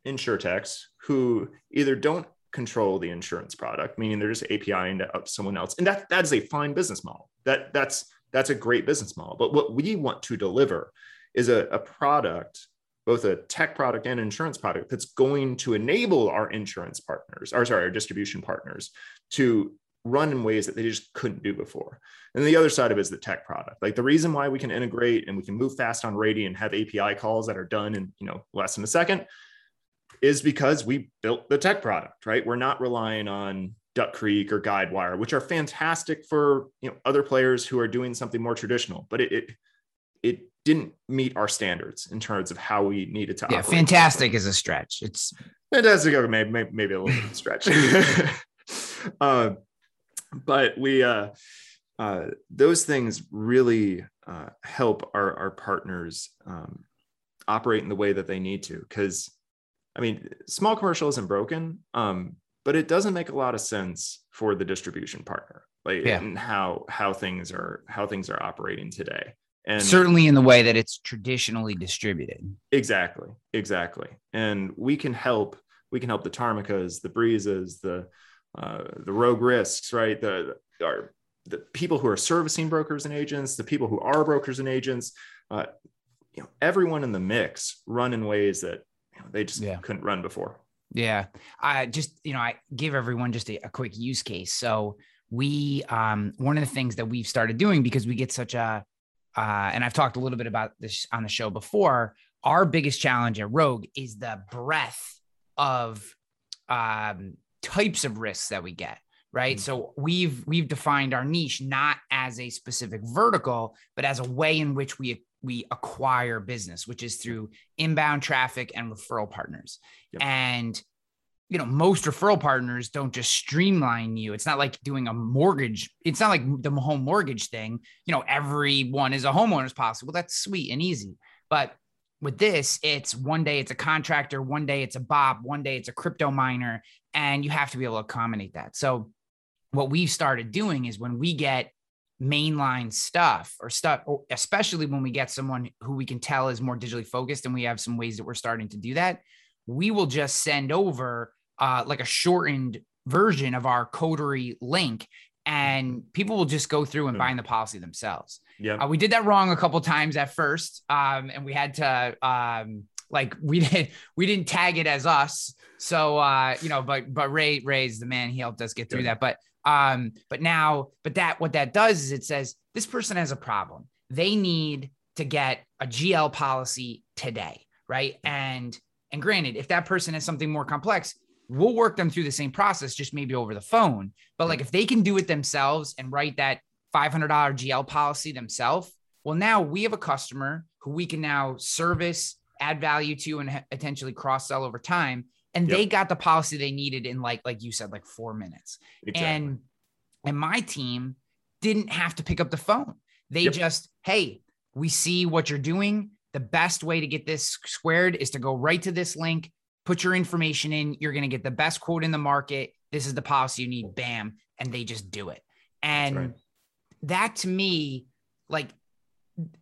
C: insurtechs who either don't control the insurance product, meaning they're just API into someone else, and that that is a fine business model. That that's that's a great business model. But what we want to deliver is a, a product, both a tech product and insurance product that's going to enable our insurance partners, or sorry, our distribution partners to run in ways that they just couldn't do before. And the other side of it is the tech product. Like the reason why we can integrate and we can move fast on Rady and have API calls that are done in, you know, less than a second is because we built the tech product, right? We're not relying on Duck Creek or Guidewire, which are fantastic for you know other players who are doing something more traditional, but it it, it didn't meet our standards in terms of how we needed to.
B: Yeah, fantastic is a stretch. It's
C: fantastic. Maybe maybe, maybe a little bit of a stretch. [laughs] uh, but we uh, uh, those things really uh, help our our partners um, operate in the way that they need to because I mean, small commercial isn't broken. Um, but it doesn't make a lot of sense for the distribution partner like yeah. and how how things are how things are operating today. And
B: certainly in the way that it's traditionally distributed.
C: Exactly exactly. And we can help we can help the Tarmikas the breezes the uh, the rogue risks right? The our the people who are servicing brokers and agents the people who are brokers and agents uh, you know everyone in the mix run in ways that you know, they just yeah. couldn't run before
B: yeah. I just, you know, I give everyone just a, a quick use case. So we, um, one of the things that we've started doing because we get such a, uh, and I've talked a little bit about this on the show before. Our biggest challenge at Rogue is the breadth of um, types of risks that we get right mm-hmm. so we've we've defined our niche not as a specific vertical but as a way in which we we acquire business, which is through inbound traffic and referral partners. Yep. And you know, most referral partners don't just streamline you. It's not like doing a mortgage. It's not like the home mortgage thing. You know, everyone is a homeowner's possible. That's sweet and easy. But with this, it's one day it's a contractor, one day it's a Bob, one day it's a crypto miner, and you have to be able to accommodate that. So, what we've started doing is when we get mainline stuff or stuff, especially when we get someone who we can tell is more digitally focused and we have some ways that we're starting to do that, we will just send over uh, like a shortened version of our coterie link and people will just go through and bind the policy themselves. Yeah. Uh, we did that wrong a couple times at first. Um, and we had to, um, like [laughs] we did, we didn't tag it as us. So, uh, you know, but, but Ray, Ray's the man, he helped us get through yeah. that. But um, but now, but that what that does is it says this person has a problem. They need to get a GL policy today, right? And and granted, if that person has something more complex, we'll work them through the same process, just maybe over the phone. But like if they can do it themselves and write that $500 GL policy themselves, well, now we have a customer who we can now service, add value to, and potentially cross sell over time. And yep. they got the policy they needed in like, like you said, like four minutes. Exactly. And and my team didn't have to pick up the phone. They yep. just, hey, we see what you're doing. The best way to get this squared is to go right to this link, put your information in. You're going to get the best quote in the market. This is the policy you need. Bam. And they just do it. And right. that to me, like,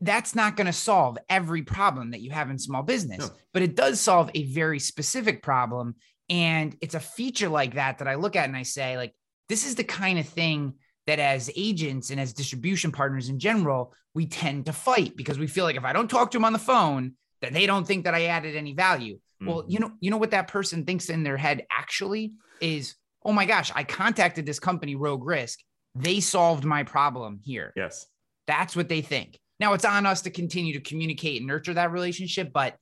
B: that's not going to solve every problem that you have in small business, no. but it does solve a very specific problem. And it's a feature like that that I look at and I say, like, this is the kind of thing that as agents and as distribution partners in general, we tend to fight because we feel like if I don't talk to them on the phone, that they don't think that I added any value. Mm-hmm. Well, you know, you know what that person thinks in their head actually is, oh my gosh, I contacted this company, Rogue Risk. They solved my problem here.
C: Yes.
B: That's what they think. Now it's on us to continue to communicate and nurture that relationship, but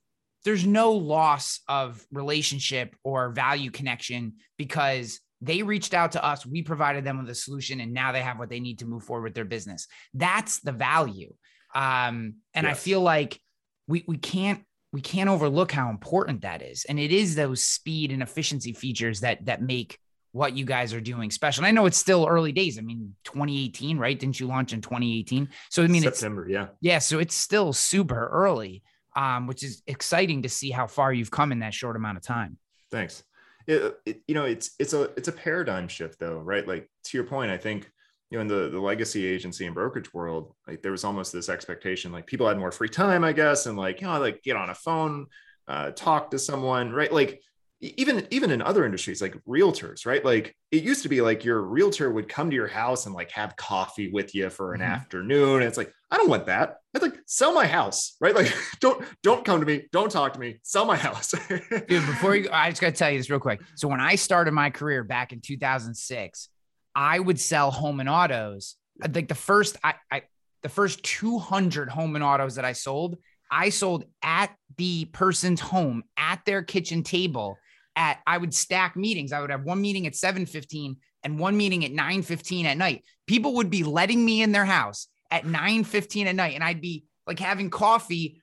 B: there's no loss of relationship or value connection because they reached out to us, we provided them with a solution, and now they have what they need to move forward with their business. That's the value. Um, and yes. I feel like we we can't we can't overlook how important that is. And it is those speed and efficiency features that that make what you guys are doing special. And I know it's still early days. I mean, 2018, right? Didn't you launch in 2018? So I mean,
C: September, yeah,
B: yeah. So it's still super early, um, which is exciting to see how far you've come in that short amount of time.
C: Thanks it, it, you know it's it's a it's a paradigm shift though right like to your point i think you know in the the legacy agency and brokerage world like there was almost this expectation like people had more free time i guess and like you know like get on a phone uh, talk to someone right like even even in other industries like realtors right? Like it used to be like your realtor would come to your house and like have coffee with you for an mm-hmm. afternoon. And it's like i don't want that. I'd like sell my house right? Like [laughs] don't don't come to me. Don't talk to me. Sell my house. [laughs]
B: Dude before you i just gotta tell you this real quick. So when i started my career back in 2006 i would sell home and autos. I think the first i i the first 200 home and autos that i sold I sold at the person's home at their kitchen table at I would stack meetings. I would have one meeting at 7:15 and one meeting at 9:15 at night. People would be letting me in their house at 9:15 at night and I'd be like having coffee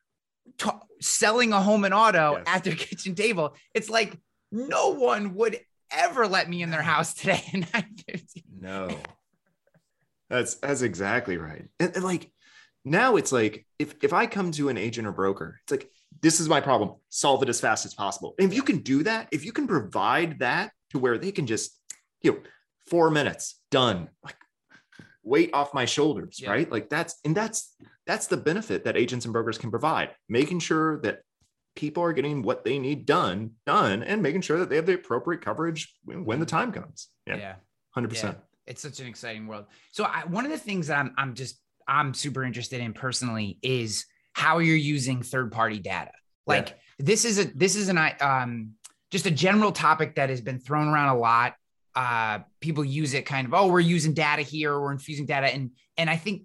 B: t- selling a home and auto yes. at their [laughs] kitchen table. It's like no one would ever let me in their house [laughs] today at 9:15.
C: No. That's that's exactly right. And, and like now it's like if if I come to an agent or broker, it's like this is my problem. Solve it as fast as possible. And if you can do that, if you can provide that to where they can just, you know, four minutes done, like weight off my shoulders, yeah. right? Like that's and that's that's the benefit that agents and brokers can provide, making sure that people are getting what they need done done and making sure that they have the appropriate coverage when, when the mm-hmm. time comes. Yeah. yeah. 100%. Yeah.
B: It's such an exciting world. So I, one of the things that I'm I'm just I'm super interested in personally is how you're using third party data. Like yeah. this is a this is an um just a general topic that has been thrown around a lot. Uh, people use it kind of oh we're using data here we're infusing data and and I think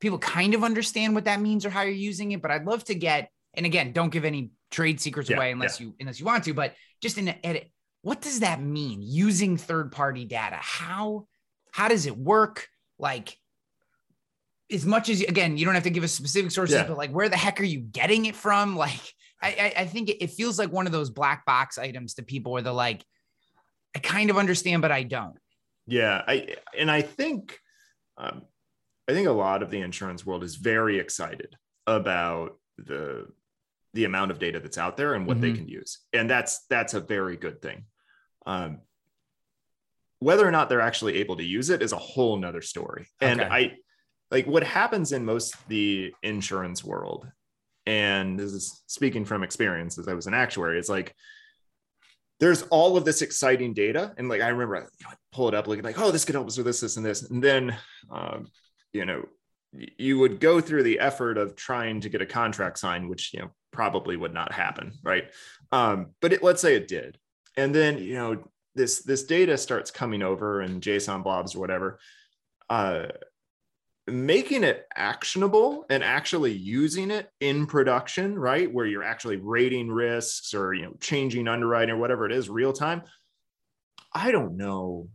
B: people kind of understand what that means or how you're using it. But I'd love to get and again don't give any trade secrets yeah, away unless yeah. you unless you want to. But just in edit, what does that mean using third party data? How how does it work? Like as much as again, you don't have to give us specific sources, yeah. but like where the heck are you getting it from? [laughs] Like, I, I think it feels like one of those black box items to people where they're like, I kind of understand, but I don't.
C: Yeah, I and I think um, I think a lot of the insurance world is very excited about the the amount of data that's out there and what mm-hmm. they can use, and that's that's a very good thing. Um, whether or not they're actually able to use it is a whole nother story. And okay. I like what happens in most the insurance world and this is speaking from experience as i was an actuary it's like there's all of this exciting data and like i remember I, you know, pull it up looking like oh this could help us with this this and this and then um, you know you would go through the effort of trying to get a contract signed which you know probably would not happen right? Um, but it, let's say it did and then you know this this data starts coming over and json blobs or whatever uh, making it actionable and actually using it in production right where you're actually rating risks or you know changing underwriting or whatever it is real time I don't know.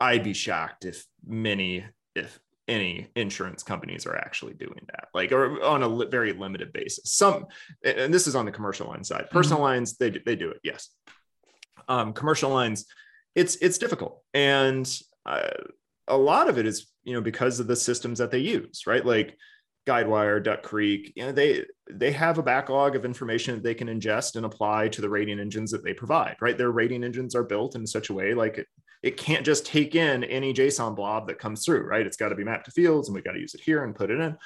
C: I'd be shocked if many, if any insurance companies are actually doing that, like or on a li- very limited basis. Some, and this is on the commercial line side. Personal mm-hmm. lines, they they do it, yes. Um, commercial lines, it's it's difficult, and uh, a lot of it is you know because of the systems that they use, right? Like Guidewire, Duck Creek, you know, they they have a backlog of information that they can ingest and apply to the rating engines that they provide, right? Their rating engines are built in such a way like it, it can't just take in any JSON blob that comes through, right? It's got to be mapped to fields and we got to use it here and put it in.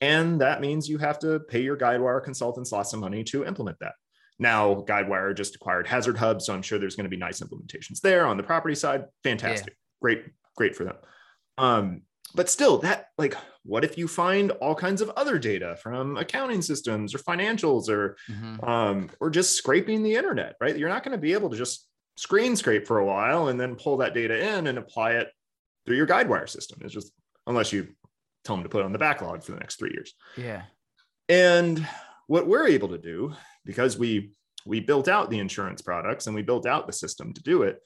C: And that means you have to pay your Guidewire consultants lots of money to implement that. Now, Guidewire just acquired HazardHub, so I'm sure there's going to be nice implementations there on the property side. Fantastic. Yeah. Great, great for them. Um, but still that like what if you find all kinds of other data from accounting systems or financials or mm-hmm. um, or just scraping the internet right? You're not going to be able to just screen scrape for a while and then pull that data in and apply it through your guidewire system. It's just unless you tell them to put it on the backlog for the next three years.
B: Yeah.
C: And what we're able to do because we we built out the insurance products and we built out the system to do it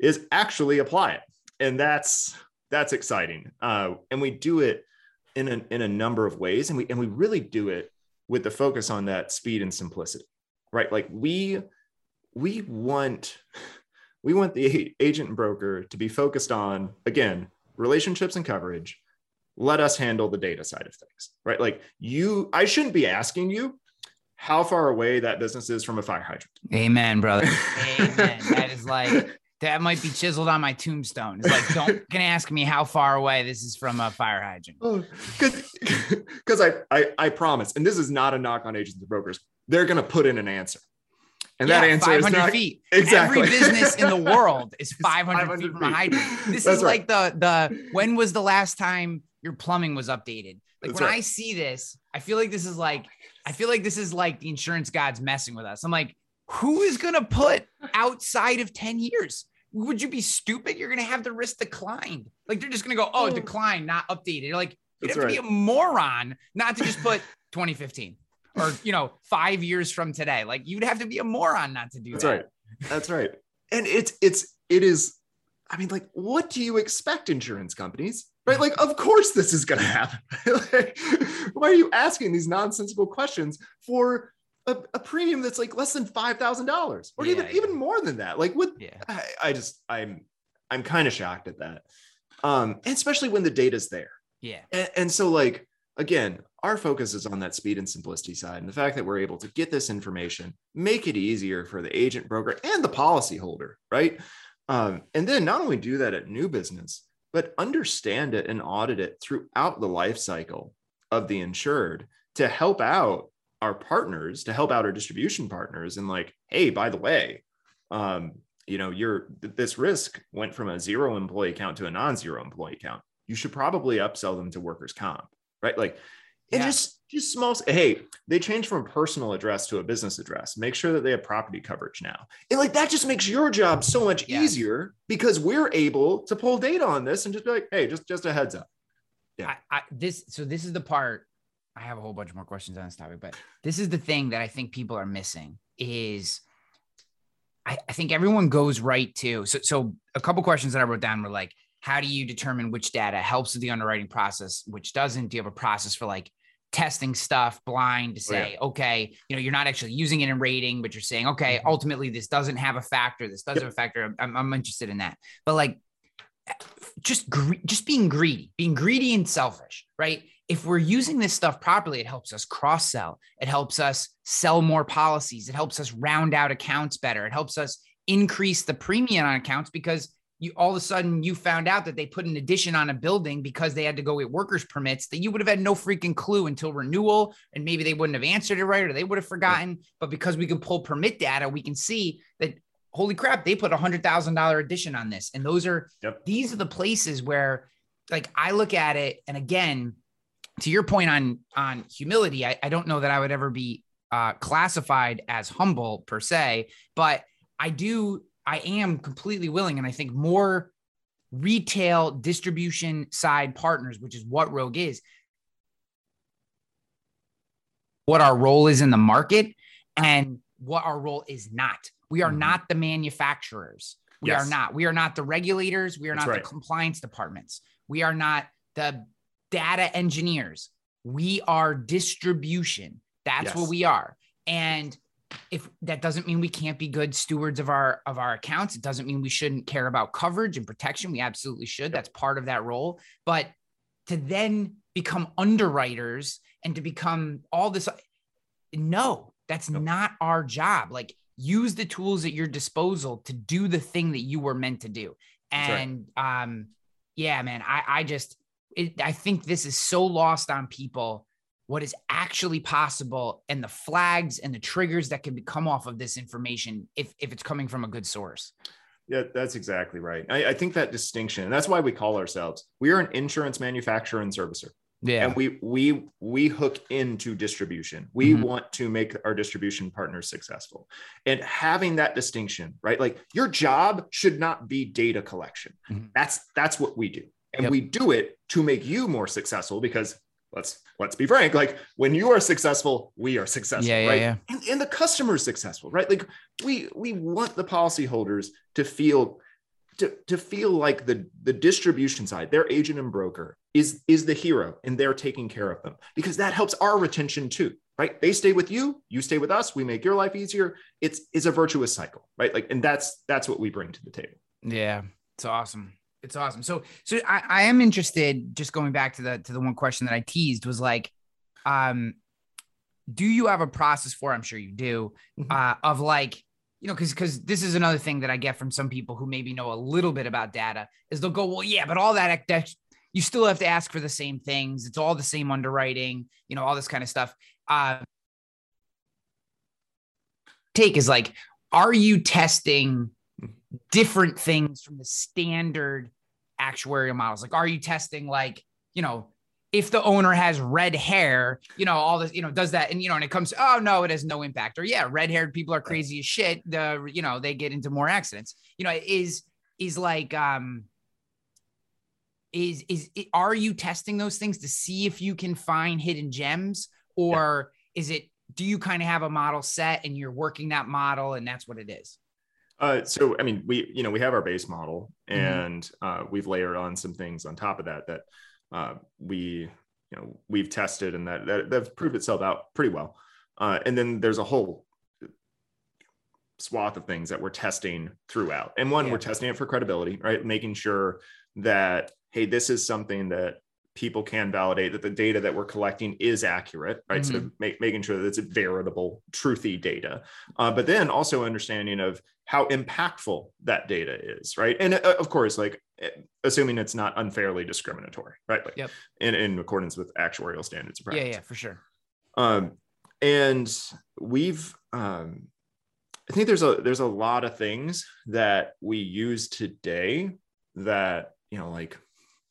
C: is actually apply it. And that's that's exciting. Uh, and we do it in a, in a number of ways. And we, and we really do it with the focus on that speed and simplicity, right? Like we, we want, we want the agent and broker to be focused on, again, relationships and coverage. Let us handle the data side of things, right? Like you, I shouldn't be asking you how far away that business is from a fire hydrant.
B: Amen, brother. [laughs] Amen. That is like that might be chiseled on my tombstone. It's like, don't [laughs] can ask me how far away this is from a fire hydrant.
C: Because oh, [laughs] I, I I promise, and this is not a knock on agents and brokers. They're gonna put in an answer.
B: And yeah, that answer 500 is not, feet. [laughs] Exactly. Every business in the world is 500, 500 feet from a hydrant. This That's is right. like the the when was the last time your plumbing was updated? Like That's when right. I see this, I feel like this is like I feel like this is like the insurance gods messing with us. I'm like, who is going to put outside of 10 years? Would you be stupid? You're going to have the risk declined. Like they're just going to go, oh, hmm. decline, not updated. You're like, you'd That's have right. to be a moron not to just put [laughs] 2015 or, you know, five years from today. Like you'd have to be a moron not to do
C: That's
B: that.
C: right. That's right. And it's, it's, it is, I mean, like, what do you expect insurance companies? Right? Like, of course this is going to happen. [laughs] like, why are you asking these nonsensical questions for a, a premium that's like less than five thousand dollars, or yeah, even yeah. even more than that. Like, what? Yeah. I, I just I'm I'm kind of shocked at that, um, and especially when the data's there.
B: Yeah.
C: And, and so like again, our focus is on that speed and simplicity side, and the fact that we're able to get this information, make it easier for the agent, broker, and the policyholder, right? Um, and then not only do that at new business, but understand it and audit it throughout the life cycle of the insured to help out our partners to help out our distribution partners and like hey by the way um you know your this risk went from a zero employee count to a non-zero employee count. You should probably upsell them to workers comp right? Like and yeah. just just small hey they changed from a personal address to a business address. Make sure that they have property coverage now. And like that just makes your job so much yes. easier because we're able to pull data on this and just be like hey just just a heads up.
B: Yeah. I, I, this so this is the part I have a whole bunch more questions on this topic, but this is the thing that I think people are missing is I, I think everyone goes right to so so a couple questions that I wrote down were like, how do you determine which data helps with the underwriting process, which doesn't? Do you have a process for like testing stuff blind to say, oh, yeah. okay, you know, you're not actually using it in rating, but you're saying, okay, mm-hmm. ultimately this doesn't have a factor, this does yep. have a factor. I'm, I'm interested in that. But like just gre- just being greedy, being greedy and selfish, right? If we're using this stuff properly, it helps us cross sell. It helps us sell more policies. It helps us round out accounts better. It helps us increase the premium on accounts because you all of a sudden you found out that they put an addition on a building because they had to go get workers permits that you would have had no freaking clue until renewal and maybe they wouldn't have answered it right or they would have forgotten but because we can pull permit data we can see that holy crap they put a hundred thousand dollar addition on this and those are yep. these are the places where like i look at it and again to your point on on humility, I, I don't know that I would ever be uh, classified as humble per se, but I do. I am completely willing, and I think more retail distribution side partners, which is what Rogue is, what our role is in the market, and what our role is not We are
C: Mhm.
B: not the manufacturers. We
C: Yes.
B: are not. We are not the regulators. We are
C: That's
B: not
C: right.
B: the compliance departments. We are not the data engineers. We are distribution. That's what we are. And if that doesn't mean we can't be good stewards of our of our accounts, it doesn't mean we shouldn't care about coverage and protection. We absolutely should. That's part of that role. But to then become underwriters and to become all this no, that's not our job. Like use the tools at your disposal to do the thing that you were meant to do.
C: That's right.
B: And um yeah, man, I I just it, I think this is so lost on people what is actually possible and the flags and the triggers that can come off of this information if if it's coming from a good source.
C: Yeah, that's exactly right. I, I think that distinction, and that's why we call ourselves, we are an insurance manufacturer and servicer.
B: Yeah.
C: And we we we hook into distribution. We
B: Mhm.
C: want to make our distribution partners successful. And having that distinction, right? Like your job should not be data collection.
B: Mhm.
C: That's that's what we do. And
B: Yep.
C: we do it to make you more successful because let's let's be frank, like when you are successful, we are successful,
B: Yeah, yeah,
C: right?
B: yeah.
C: And, and the customer is successful, right? Like we we want the policyholders to feel to, to feel like the the distribution side their agent and broker is is the hero and they're taking care of them because that helps our retention too right they stay with you you stay with us we make your life easier it's it's a virtuous cycle right like and that's that's what we bring to the table
B: Yeah, it's awesome. It's awesome. So, so I, I am interested. Just going back to the to the one question that I teased was like, um, do you have a process for? I'm sure you do.
C: Mhm.
B: Uh, of like, you know, because because this is another thing that I get from some people who maybe know a little bit about data is they'll go, well, yeah, but all that that you still have to ask for the same things. It's all the same underwriting. You know, all this kind of stuff. Uh, take is like, are you testing? Different things from the standard actuarial models? Like, are you testing like, you know, if the owner has red hair, you know, all this, you know, does that, and you know, and it comes, oh no, it has no impact. Or yeah, red haired people are crazy as shit. The, you know, they get into more accidents. You know, is is like, um, is is are you testing those things to see if you can find hidden gems, or is it? Do you kind of have a model set and you're working that model and that's what it is?
C: Uh, so i mean we you know we have our base model
B: Mhm.
C: and uh, we've layered on some things on top of that that uh, we you know we've tested and that that that proved itself out pretty well uh, and then there's a whole swath of things that we're testing throughout. And one,
B: Yeah.
C: we're testing it for credibility, right? Making sure that, hey, this is something that people can validate that the data that we're collecting is accurate, right? So make, making sure that it's veritable, truthy data. Uh, but then also understanding of how impactful that data is, right? And uh, of course, like eh, assuming it's not unfairly discriminatory, right? Like
B: Yep.
C: in, in accordance with actuarial standards of
B: Yeah, yeah, for sure.
C: Um, and we've, um, I think there's a there's a lot of things that we use today that you know, like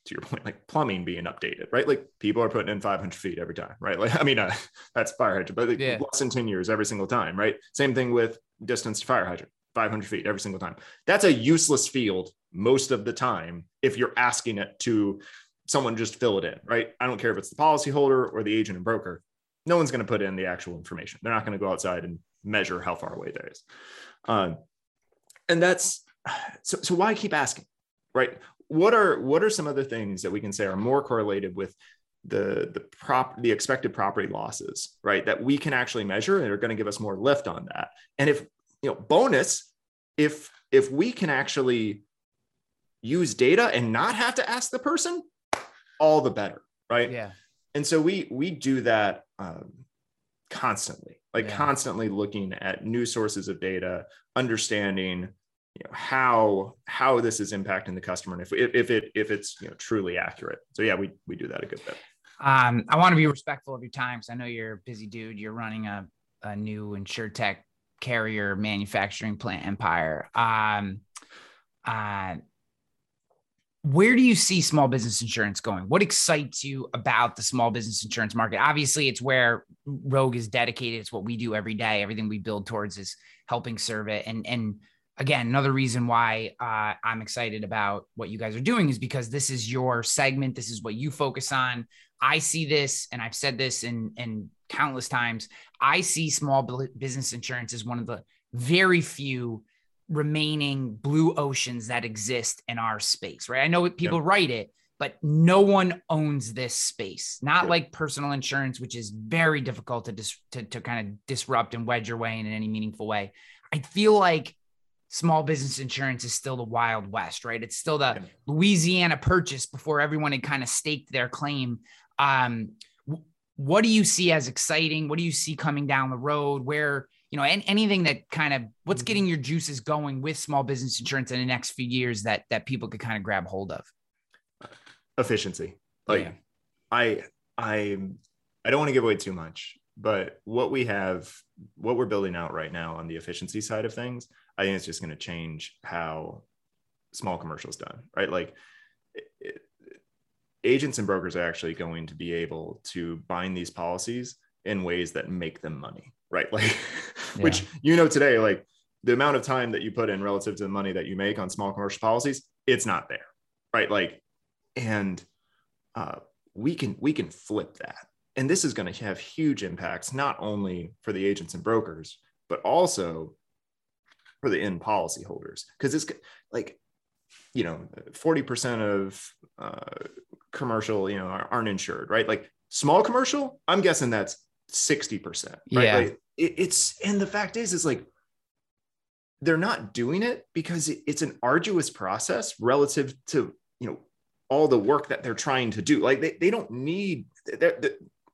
C: to your point, like plumbing being updated, right? Like people are putting in 500 feet every time, right? [laughs] Like I mean, uh, that's fire hydrant, but like
B: Yeah.
C: less than 10 years every single time, right? Same thing with distance to fire hydrant, 500 feet every single time. That's a useless field most of the time if you're asking it to someone just fill it in, right? I don't care if it's the policyholder or the agent and broker. No one's going to put in the actual information. They're not going to go outside and measure how far away there is. Um, and that's so, so why keep asking, right? What are what are some other things that we can say are more correlated with the the prop the expected property losses, right? That we can actually measure and are going to give us more lift on that. And if you know, bonus, if if we can actually use data and not have to ask the person, all the better, right?
B: Yeah.
C: and so we we do that um, constantly like
B: Yeah.
C: constantly looking at new sources of data understanding you know how how this is impacting the customer and if if, it if it's you know truly accurate so yeah we we do that a good bit
B: Um, I want to be respectful of your time because I know you're a busy dude. You're running a, a new insurtech carrier manufacturing plant empire. Um, uh, where do you see small business insurance going? What excites you about the small business insurance market? Obviously, it's where Rogue is dedicated. It's what we do every day. Everything we build towards is helping serve it. And and again, another reason why uh, I'm excited about what you guys are doing is because this is your segment. This is what you focus on. I see this, and I've said this in in countless times. I see small business insurance as one of the very few remaining blue oceans that exist in our space, right? I know people write it, but no one owns this space. Not like personal insurance, which is very difficult to, dis- to to kind of disrupt and wedge your way in, in any meaningful way. I feel like small business insurance is still the wild west, right? It's still the. Louisiana purchase before everyone had kind of staked their claim. Um, what do you see as exciting? What do you see coming down the road? Where you know, and anything that kind of what's mm-hmm. getting your juices going with small business insurance in the next few years that that people could kind of grab hold of?
C: Efficiency. Like yeah. I I I don't want to give away too much, but what we have, what we're building out right now on the efficiency side of things, I think it's just going to change how small commercials done, right? Like it, it, agents and brokers are actually going to be able to bind these policies in ways that make them money right? [laughs] Like, yeah. which you know today, like the amount of time that you put in relative to the money that you make on small commercial policies, it's not there, right? Like, and uh, we can we can flip that, and this is going to have huge impacts not only for the agents and brokers, but also for the end policyholders, because it's like you know 40% of uh, commercial you know aren't insured right? Like small commercial i'm guessing that's 60% right?
B: Yeah.
C: Like, it, it's and the fact is is like they're not doing it because it's an arduous process relative to you know all the work that they're trying to do. Like they, they don't need they're,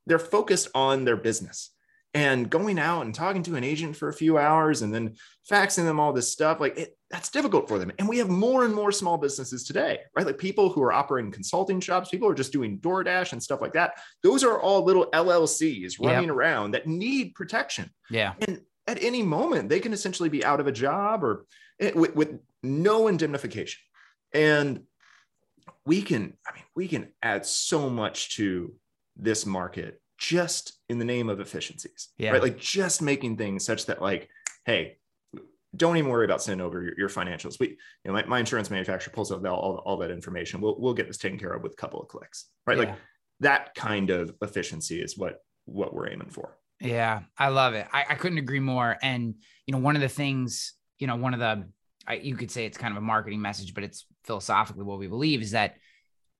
C: they're focused on their business and going out and talking to an agent for a few hours and then faxing them all this stuff like it, that's difficult for them. And we have more and more small businesses today right? Like people who are operating consulting shops people are just doing doordash and stuff like that those are all little llcs running yep. around that need protection.
B: Yeah.
C: And at any moment they can essentially be out of a job or eh, with, with no indemnification. And we can i mean we can add so much to this market just in the name of efficiencies, yeah. right? Like just making things such that like, hey, don't even worry about sending over your, your financials. We, you know, my, my, insurance manufacturer pulls out all, all, that information. We'll, we'll get this taken care of with a couple of clicks, right? Yeah. Like that kind of efficiency is what, what we're aiming for.
B: Yeah, I love it. I, I couldn't agree more. And, you know, one of the things, you know, one of the, I, you could say it's kind of a marketing message, but it's philosophically what we believe is that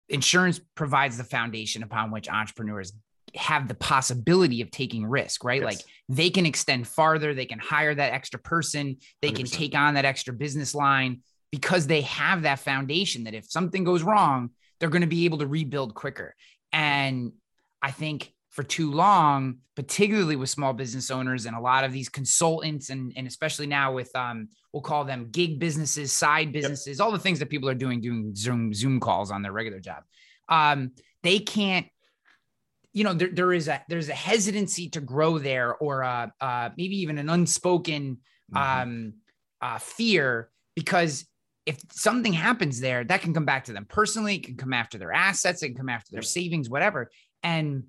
B: insurance provides the foundation upon which entrepreneurs have the possibility of taking risk, right? Yes. Like they can extend farther, they can hire that extra person, they 100%. can take on that extra business line because they have that foundation that if something goes wrong, they're going to be able to rebuild quicker. And I think for too long, particularly with small business owners and a lot of these consultants, and, and especially now with um, we'll call them gig businesses, side businesses, yep. all the things that people are doing, doing Zoom Zoom calls on their regular job. Um, they can't you know there, there is a there's a hesitancy to grow there or uh, uh maybe even an unspoken mm-hmm. um uh fear because if something happens there that can come back to them personally it can come after their assets it can come after their savings whatever and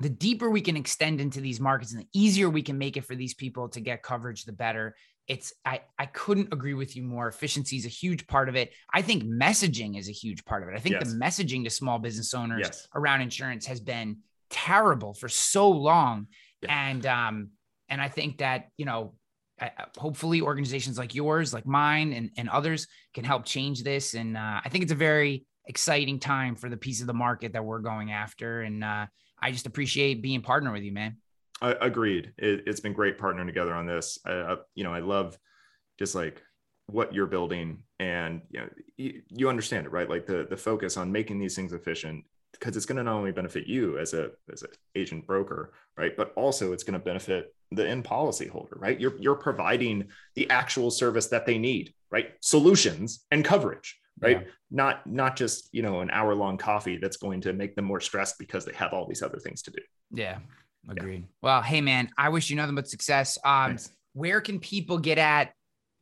B: the deeper we can extend into these markets and the easier we can make it for these people to get coverage the better it's I, I couldn't agree with you more efficiency is a huge part of it i think messaging is a huge part of it i think yes. the messaging to small business owners yes. around insurance has been terrible for so long. Yeah. And um, and I think that you know, hopefully organizations like yours, like mine, and and others can help change this. And uh, I think it's a very exciting time for the piece of the market that we're going after. And uh, I just appreciate being partner with you, man.
C: I, agreed. It, has been great partnering together on this. I, you know, I love just like what you're building and you know you, you, understand it right like the the focus on making these things efficient because it's going to not only benefit you as a as an agent broker, right, but also it's going to benefit the end policy holder, right? You're you're providing the actual service that they need, right? Solutions and coverage, right? Yeah. Not not just you know an hour long coffee that's going to make them more stressed because they have all these other things to do.
B: Yeah, agreed. Yeah. Well, hey man, I wish you nothing but success. Um, where can people get at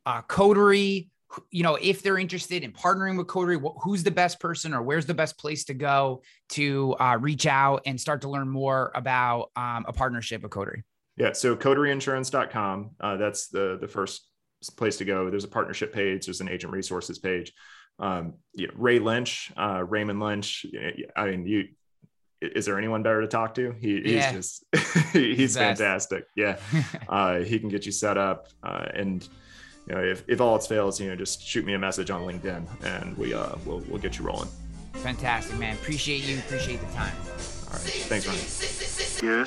B: uh, Coterie? You know, if they're interested in partnering with Coterie, who's the best person or where's the best place to go to uh, reach out and start to learn more about um, a partnership with Coterie?
C: Yeah, so coterieinsurance.com. Uh, that's the the first place to go. There's a partnership page. There's an agent resources page. Um, know, Ray Lynch, uh, Raymond Lynch. I mean, you is there anyone better to talk to? He,
B: Yeah. [laughs]
C: he's just he's
B: best.
C: fantastic. Yeah, [laughs] uh, he can get you set up, uh, and you know if, if all else fails, you know just shoot me a message on LinkedIn, and we uh we'll we'll get you rolling.
B: Fantastic, man. Appreciate you. Appreciate the time.
C: All right, thanks, Ryan.